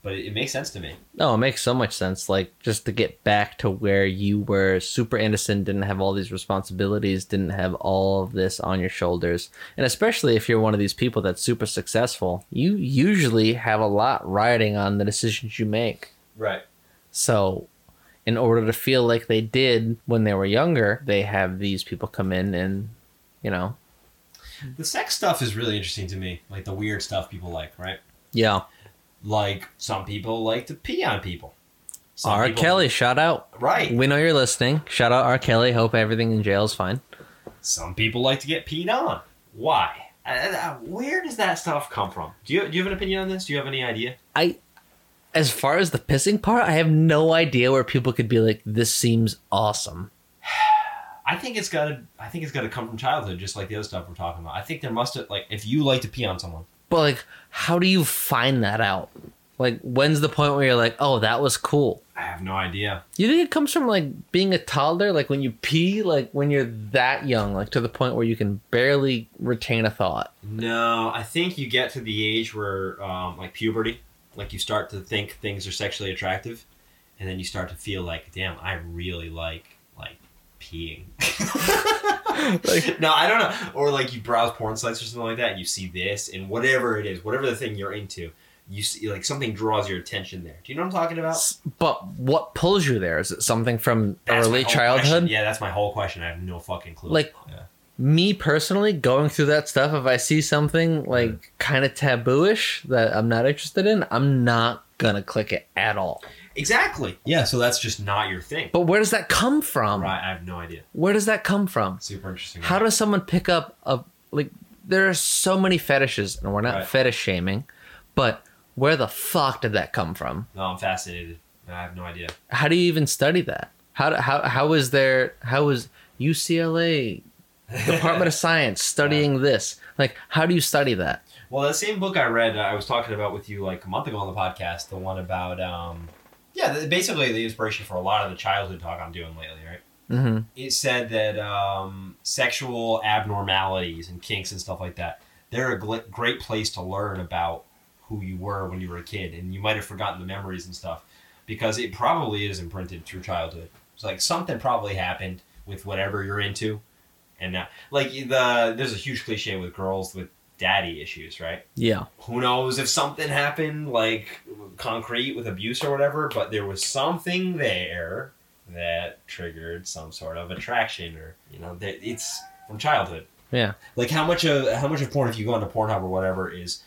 but it, makes sense to me. No, it makes so much sense. Like just to get back to where you were super innocent, didn't have all these responsibilities, didn't have all of this on your shoulders. And especially if you're one of these people that's super successful, you usually have a lot riding on the decisions you make. Right. So, in order to feel like they did when they were younger, they have these people come in and, you know, The sex stuff is really interesting to me, like the weird stuff people like, right? yeah. Like some people like to pee on people. Some R. people- Kelly, shout out. Right. We know you're listening. Shout out R. Kelly. Hope everything in jail is fine. Some people like to get peed on. Why? Uh, uh, where does that stuff come from? Do you do you have an opinion on this? Do you have any idea? I, as far as the pissing part, I have no idea where people could be like, "This seems awesome." I think it's got to. I think it's got to come from childhood, just like the other stuff we're talking about. I think there must have like if you like to pee on someone. But like, how do you find that out? Like, when's the point where you're like, "Oh, that was cool"? I have no idea. You think it comes from like being a toddler, like when you pee, like when you're that young, like to the point where you can barely retain a thought. No, I think you get to the age where, um, like puberty, like you start to think things are sexually attractive, and then you start to feel like, damn, I really like like peeing. like, no, I don't know. Or like you browse porn sites or something like that, and you see this, and whatever it is, whatever the thing you're into, you see like something draws your attention there. Do you know what I'm talking about? But what pulls you there? Is it something from That's early childhood? question. Yeah, that's my whole question. I have no fucking clue. Like, Yeah. me personally going through that stuff if i see something like mm. kind of tabooish that i'm not interested in i'm not gonna click it at all exactly. Yeah, so that's just not your thing. but where does that come from Right, I have no idea. where does that come from Super interesting. how does someone pick up a like there are so many fetishes, and we're not Right. fetish shaming, but where the fuck did that come from? No, I'm fascinated. I have no idea. How do you even study that? How do- how how is there how is UCLA Department of Science studying this? Like, how do you study that? Well, that same book I read, I was talking about with you like a month ago on the podcast, the one about, um, yeah, basically the inspiration for a lot of the childhood talk I'm doing lately, right? hmm It said that um, sexual abnormalities and kinks and stuff like that, they're a gl- great place to learn about who you were when you were a kid, and you might have forgotten the memories and stuff because it probably is imprinted through childhood. It's like something probably happened with whatever you're into, and now, like the there's a huge cliche with girls with daddy issues, right? Yeah. who knows if something happened like concrete with abuse or whatever but there was something there that triggered some sort of attraction or you know that it's from childhood Yeah. like how much of how much of porn if you go onto pornhub or whatever is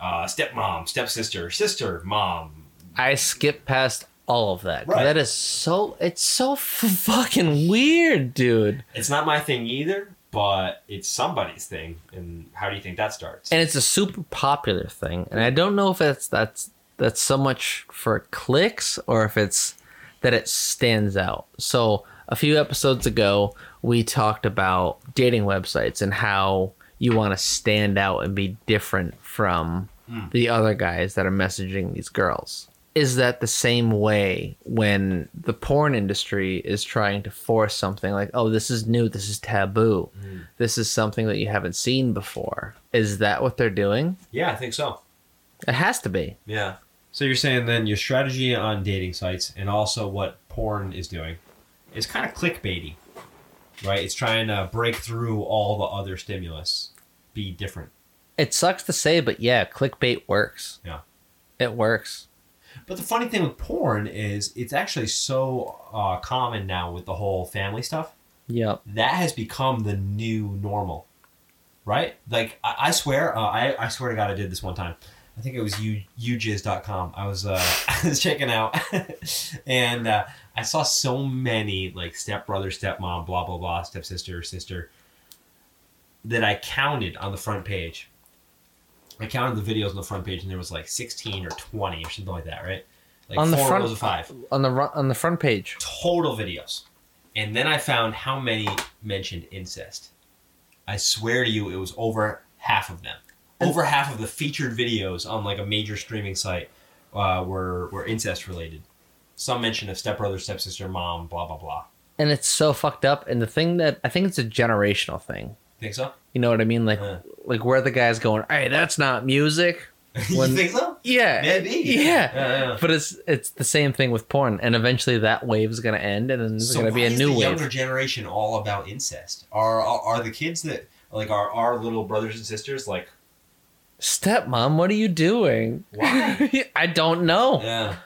uh, stepmom stepsister sister mom I skip past all of that. Right. That is so it's so f- fucking weird, dude. it's not my thing either but it's somebody's thing and how do you think that starts And it's a super popular thing. And I don't know if it's that's that's so much for clicks or if it's that it stands out. So a few episodes ago, we talked about dating websites and how you want to stand out and be different from hmm. the other guys that are messaging these girls. Is that the same way when the porn industry is trying to force something like, oh, this is new, this is taboo, hmm. this is something that you haven't seen before? Is that what they're doing? yeah i think so It has to be. Yeah. So you're saying then your strategy on dating sites and also what porn is doing is kind of clickbaity, right? It's trying to break through all the other stimulus, be different. It sucks to say, but yeah, clickbait works. Yeah. It works. But the funny thing with porn is it's actually so uh, common now with the whole family stuff. Yep. That has become the new normal, right? Like I, I swear, uh, I, I swear to God, I did this one time. I think it was u, ujizz.com. I was uh, I was checking out, and uh, I saw so many like stepbrother, stepmom, blah blah blah, stepsister, sister, that I counted on the front page. I counted the videos on the front page, and there was like sixteen or twenty or something like that, right? Like On the four front- rows of five On the on the front page. total videos. And then I found how many mentioned incest. I swear to you, it was over half of them. Over half of the featured videos on like a major streaming site uh, were were incest related. Some mention of stepbrother, stepsister, mom, blah blah blah. And it's so fucked up. And the thing that I think it's a generational thing. Think so? You know what I mean? Like Yeah. Like where the guy's going, hey, that's not music. When- you think so? Yeah. Maybe. Yeah. Yeah, yeah. But it's it's the same thing with porn, and eventually that wave is gonna end, and then there's So gonna be why a is new the wave. younger generation all about incest? Are, are are the kids that like are our little brothers and sisters like Stepmom, what are you doing? Why? I don't know. Yeah.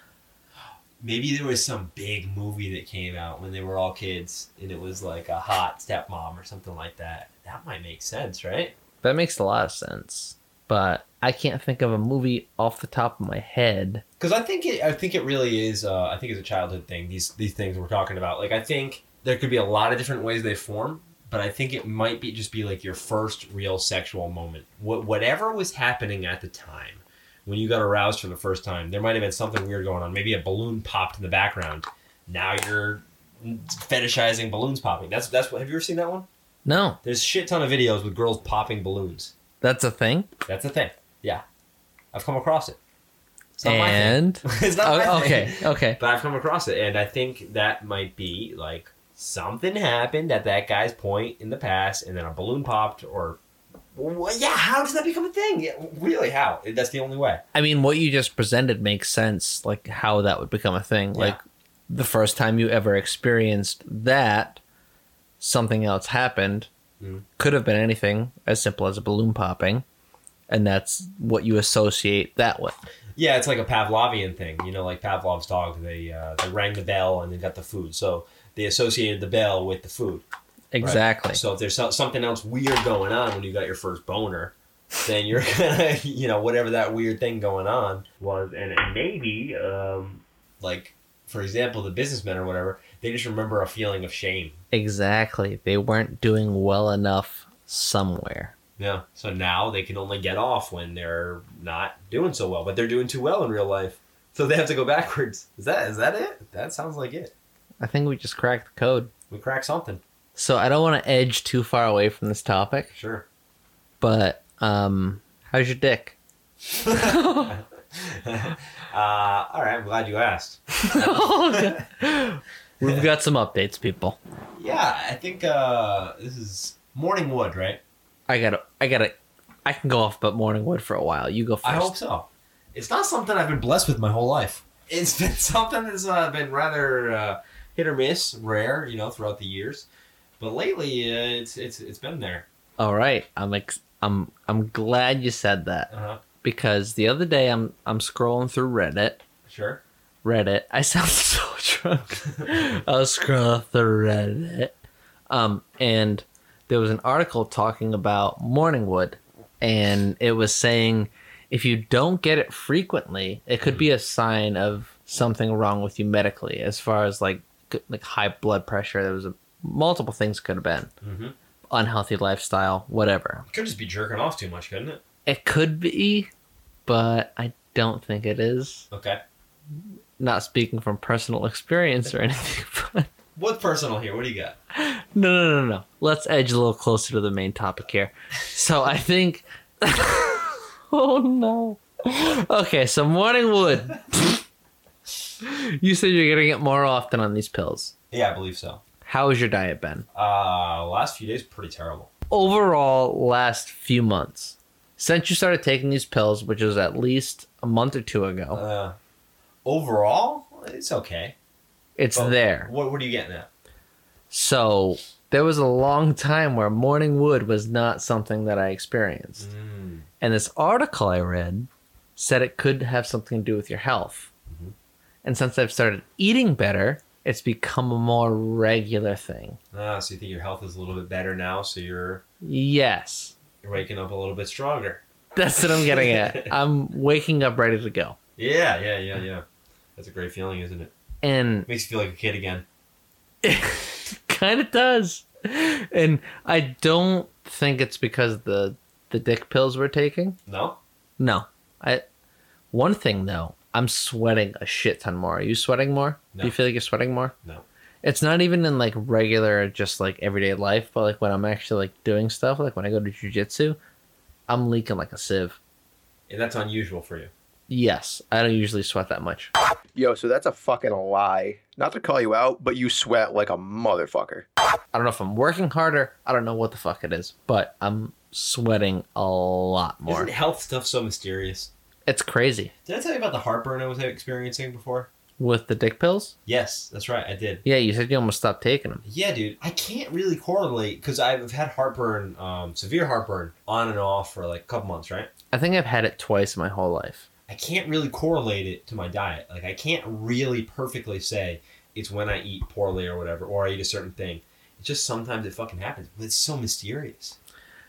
Maybe there was some big movie that came out when they were all kids and it was like a hot stepmom or something like that. That might make sense, right? That makes a lot of sense. But I can't think of a movie off the top of my head. Because I think it I think it really is uh, I think it's a childhood thing, these these things we're talking about. Like I think there could be a lot of different ways they form, but I think it might be just be like your first real sexual moment. What whatever was happening at the time when you got aroused for the first time, there might have been something weird going on. Maybe a balloon popped in the background. Now you're fetishizing balloons popping. That's that's what. Have you ever seen that one? No, There's a shit ton of videos with girls popping balloons. that's a thing. That's a thing. Yeah, I've come across it. It's not my thing. And it's not my oh, thing. okay, okay. But I've come across it, and I think that might be like something happened at that guy's point in the past, and then a balloon popped, or well, yeah. How does that become a thing? Yeah, really, how? That's the only way. I mean, what you just presented makes sense. Like how that would become a thing. Like the first time you ever experienced that, something else happened. Mhm. Could have been anything as simple as a balloon popping, and that's what you associate that with. Yeah, it's like a Pavlovian thing. You know, like Pavlov's dog. They uh, they rang the bell and they got the food, so they associated the bell with the food. right? Exactly. So if there's something else weird going on when you got your first boner, then you're gonna, you know, whatever that weird thing going on was, and, and maybe, um, like, for example, the businessmen or whatever, they just remember a feeling of shame. Exactly. They weren't doing well enough somewhere. Yeah. So now they can only get off when they're not doing so well, but they're doing too well in real life. So they have to go backwards. Is that is that it? That sounds like it. I think we just cracked the code. We crack something. So I don't want to edge too far away from this topic, Sure. but um, how's your dick? uh, all right. I'm glad you asked. We've got some updates, people. Yeah, I think uh, this is Morning Wood, right? I gotta, I gotta, I can go off about morning wood for a while. You go first. I hope so. It's not something I've been blessed with my whole life. It's been something that's uh, been rather uh, hit or miss, rare, you know, throughout the years. But lately, uh, it's it's it's been there. All right, I'm ex- I'm I'm glad you said that Uh-huh. because the other day I'm I'm scrolling through Reddit. Sure. Reddit. I sound so drunk. I was scrolling through Reddit, um, and there was an article talking about morningwood, and it was saying if you don't get it frequently, it could be a sign of something wrong with you medically, as far as like like high blood pressure. There was a, multiple things could have been Mm-hmm. unhealthy lifestyle, whatever. Could just be jerking off too much, couldn't it? It could be, but I don't think it is. Okay. Not speaking from personal experience or anything, but What's personal here? What do you got? no, no, no, no. Let's edge a little closer to the main topic here. So I think. oh no. Okay, so morning wood. you said you're getting it more often on these pills. Yeah, I believe so. How has your diet been? Uh, last few days pretty terrible. Overall, last few months. Since you started taking these pills, which was at least a month or two ago, Uh, overall, it's okay. it's But there. What What are you getting at? So there was a long time where morning wood was not something that I experienced. Mm. And this article I read said it could have something to do with your health. Mm-hmm. And since I've started eating better, it's become a more regular thing. Ah, so you think your health is a little bit better now, so you're Yes, you're waking up a little bit stronger. that's what I'm getting at. I'm waking up ready to go. Yeah, yeah, yeah, yeah. That's a great feeling, isn't it? And Makes you feel like a kid again. kind of does. And I don't think it's because the the dick pills we're taking. No? No. I one thing though, I'm sweating a shit ton more. Are you sweating more? No. Do you feel like you're sweating more? No. It's not even in like regular just like everyday life, but like when I'm actually like doing stuff, like when I go to jujitsu, I'm leaking like a sieve. And that's unusual for you. Yes, I don't usually sweat that much. Yo, so that's a fucking lie. Not to call you out, but you sweat like a motherfucker. I don't know if I'm working harder. I don't know what the fuck it is, but I'm sweating a lot more. Isn't health stuff so mysterious? It's crazy. Did I tell you about the heartburn I was experiencing before? With the dick pills? Yes, that's right, I did. Yeah, you said you almost stopped taking them. Yeah, dude, I can't really correlate because I've had heartburn, um, severe heartburn, on and off for like a couple months, right? I think I've had it twice in my whole life. I can't really correlate it to my diet. Like, I can't really perfectly say it's when I eat poorly or whatever, or I eat a certain thing. It's just sometimes it fucking happens. But it's so mysterious.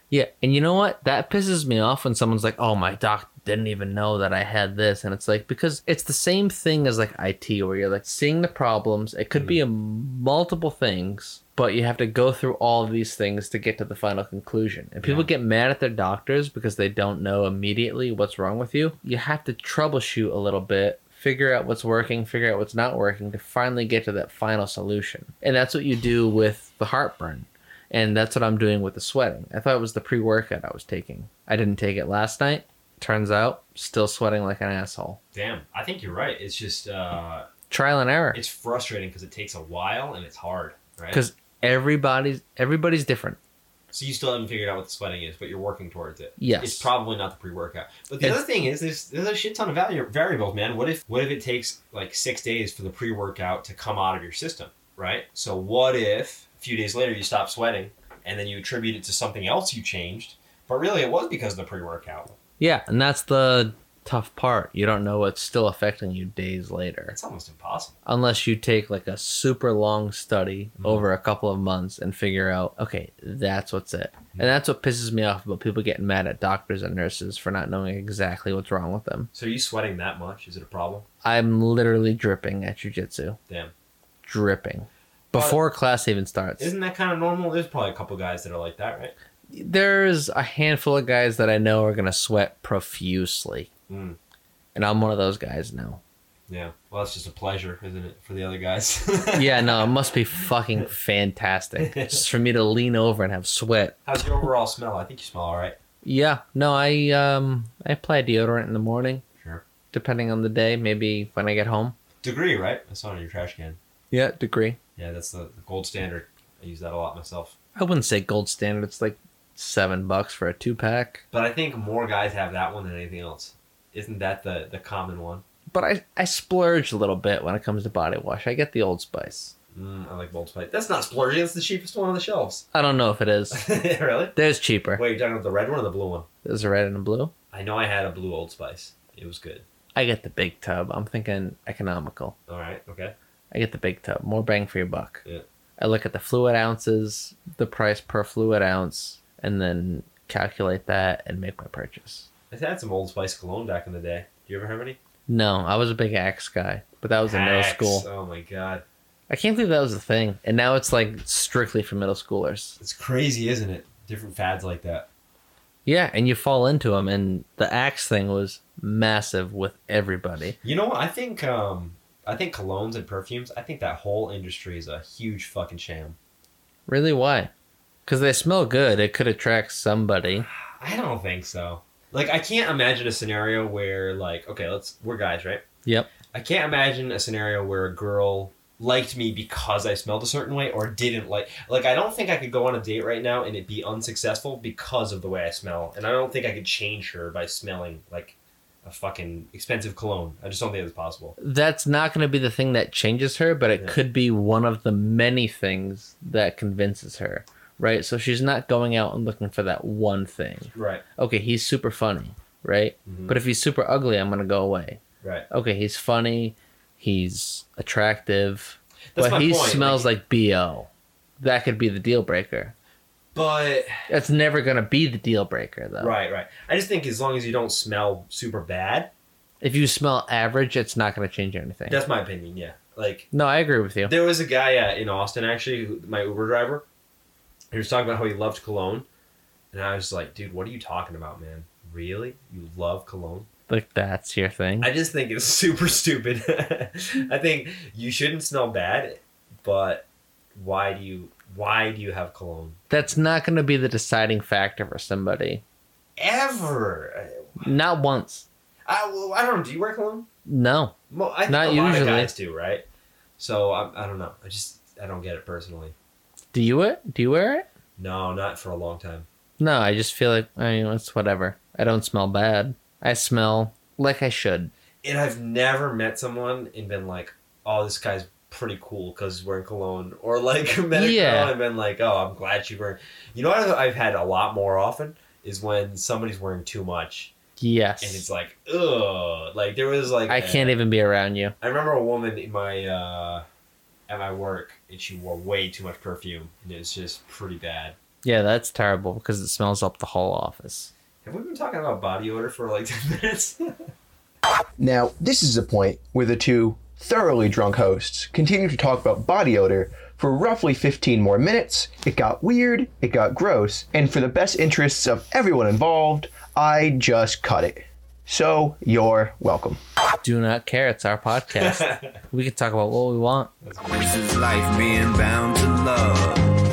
Yeah, and you know what? That pisses me off when someone's like, "Oh, my doc didn't even know that I had this," and it's like because it's the same thing as like IT, where you're like seeing the problems. It could be mm-hmm. a multiple things, but you have to go through all of these things to get to the final conclusion. And people Yeah. get mad at their doctors because they don't know immediately what's wrong with you. You have to troubleshoot a little bit. Figure out what's working, figure out what's not working to finally get to that final solution. And that's what you do with the heartburn and that's what I'm doing with the sweating. I thought it was the pre workout I was taking. I didn't take it last night. Turns out, still sweating like an asshole. Damn, I think you're right. It's just, uh, Trial and error. it's frustrating because it takes a while and it's hard, right? Because everybody's everybody's different. So you still haven't figured out what the sweating is, but you're working towards it. Yes. It's probably not the pre-workout. But the It's- other thing is, there's there's a shit ton of vari- variables, man. What if what if it takes like six days for the pre-workout to come out of your system, right? So what if a few days later you stop sweating and then you attribute it to something else you changed, but really it was because of the pre-workout. Yeah, and that's the tough part. You don't know what's still affecting you days later. It's almost impossible. Unless you take like a super long study Mhm. over a couple of months and figure out, okay, that's what's it. And that's what pisses me off about people getting mad at doctors and nurses for not knowing exactly what's wrong with them. So are you sweating that much? Is it a problem? I'm literally dripping at jujitsu. Damn. Dripping. Before class even starts. Isn't that kind of normal? There's probably a couple guys that are like that, right? there's a handful of guys that I know are gonna sweat profusely, Mm. and I'm one of those guys now. Yeah. Well, that's just a pleasure, isn't it, for the other guys? Yeah, no, it must be fucking fantastic just for me to lean over and have sweat. How's your overall smell? I think you smell all right. Yeah, no, I um I apply deodorant in the morning, Sure. depending on the day. Maybe when I get home. Degree, right? I saw it in your trash can. Yeah, degree. Yeah, that's the, the gold standard. I use that a lot myself. I wouldn't say gold standard. It's like seven bucks for a two pack. But I think more guys have that one than anything else. Isn't that the, the common one? But I I splurge a little bit when it comes to body wash. I get the Old Spice. Mm, I like Old Spice. That's not splurging. It's the cheapest one on the shelves. I don't know if it is. really? There's cheaper. Wait, you're talking about the red one or the blue one? There's a red and a blue. I know I had a blue Old Spice. It was good. I get the big tub. I'm thinking economical. All right. Okay. I get the big tub. More bang for your buck. Yeah. I look at the fluid ounces, the price per fluid ounce, and then calculate that and make my purchase. I had some Old Spice cologne back in the day. Do you ever have any? No, I was a big Axe guy, but that was in middle Axe. school. Oh my god. I can't believe that was a thing, and now it's like strictly for middle schoolers. It's crazy, isn't it? Different fads like that. Yeah, and you fall into them, and the Axe thing was massive with everybody. You know, what? I think um I think colognes and perfumes, I think that whole industry is a huge fucking sham. Really, why? Because they smell good. It could attract somebody. I don't think so. Like I can't imagine a scenario where like okay, let's we're guys, right? Yep. I can't imagine a scenario where a girl liked me because I smelled a certain way or didn't like like I don't think I could go on a date right now and it be unsuccessful because of the way I smell. And I don't think I could change her by smelling like a fucking expensive cologne. I just don't think it's possible. That's not going to be the thing that changes her, but it Yeah. could be one of the many things that convinces her, right? So she's not going out and looking for that one thing. Right. Okay, he's super funny, right? Mhm. But if he's super ugly, I'm going to go away. Right. Okay, he's funny, he's attractive, That's but he point, smells like BO. That could be the deal breaker. But That's never going to be the deal breaker, though. right, right. I just think as long as you don't smell super bad, If you smell average, it's not going to change anything. that's my opinion. Yeah. Like no, I agree with you. There was a guy uh, in Austin actually, my Uber driver. He was talking about how he loved cologne, and I was like, "Dude, what are you talking about, man? Really? You love cologne?" Like, that's your thing. I just think it's super stupid. I think you shouldn't smell bad, but why do you? Why do you have cologne? that's not going to be the deciding factor for somebody. Ever? Not once. I, well, I don't know. Do you wear cologne? No. Well, I think Not a lot of guys do, right? So I, I don't know. I just I don't get it personally. Do you it? Do you wear it? No, not for a long time. No, I just feel like I mean, it's whatever. I don't smell bad. I smell like I should. and I've never met someone and been like, "Oh, this guy's pretty cool because he's wearing cologne," or like met a Yeah. girl and been like, "Oh, I'm glad she's wearing." You know what I've had a lot more often is when somebody's wearing too much, Yes. and it's like, ugh. Like there was like I a- can't even be around you. I remember a woman in my uh, at my work, and she wore way too much perfume, and it was just pretty bad. Yeah, that's terrible because it smells up the whole office. Have we been talking about body odor for like ten minutes? Now, this is a point where the two thoroughly drunk hosts continue to talk about body odor for roughly 15 more minutes. It got weird, it got gross, and for the best interests of everyone involved, I just cut it. So, you're welcome. Do not care. It's our podcast. we can talk about what we want. This is life being bound to love.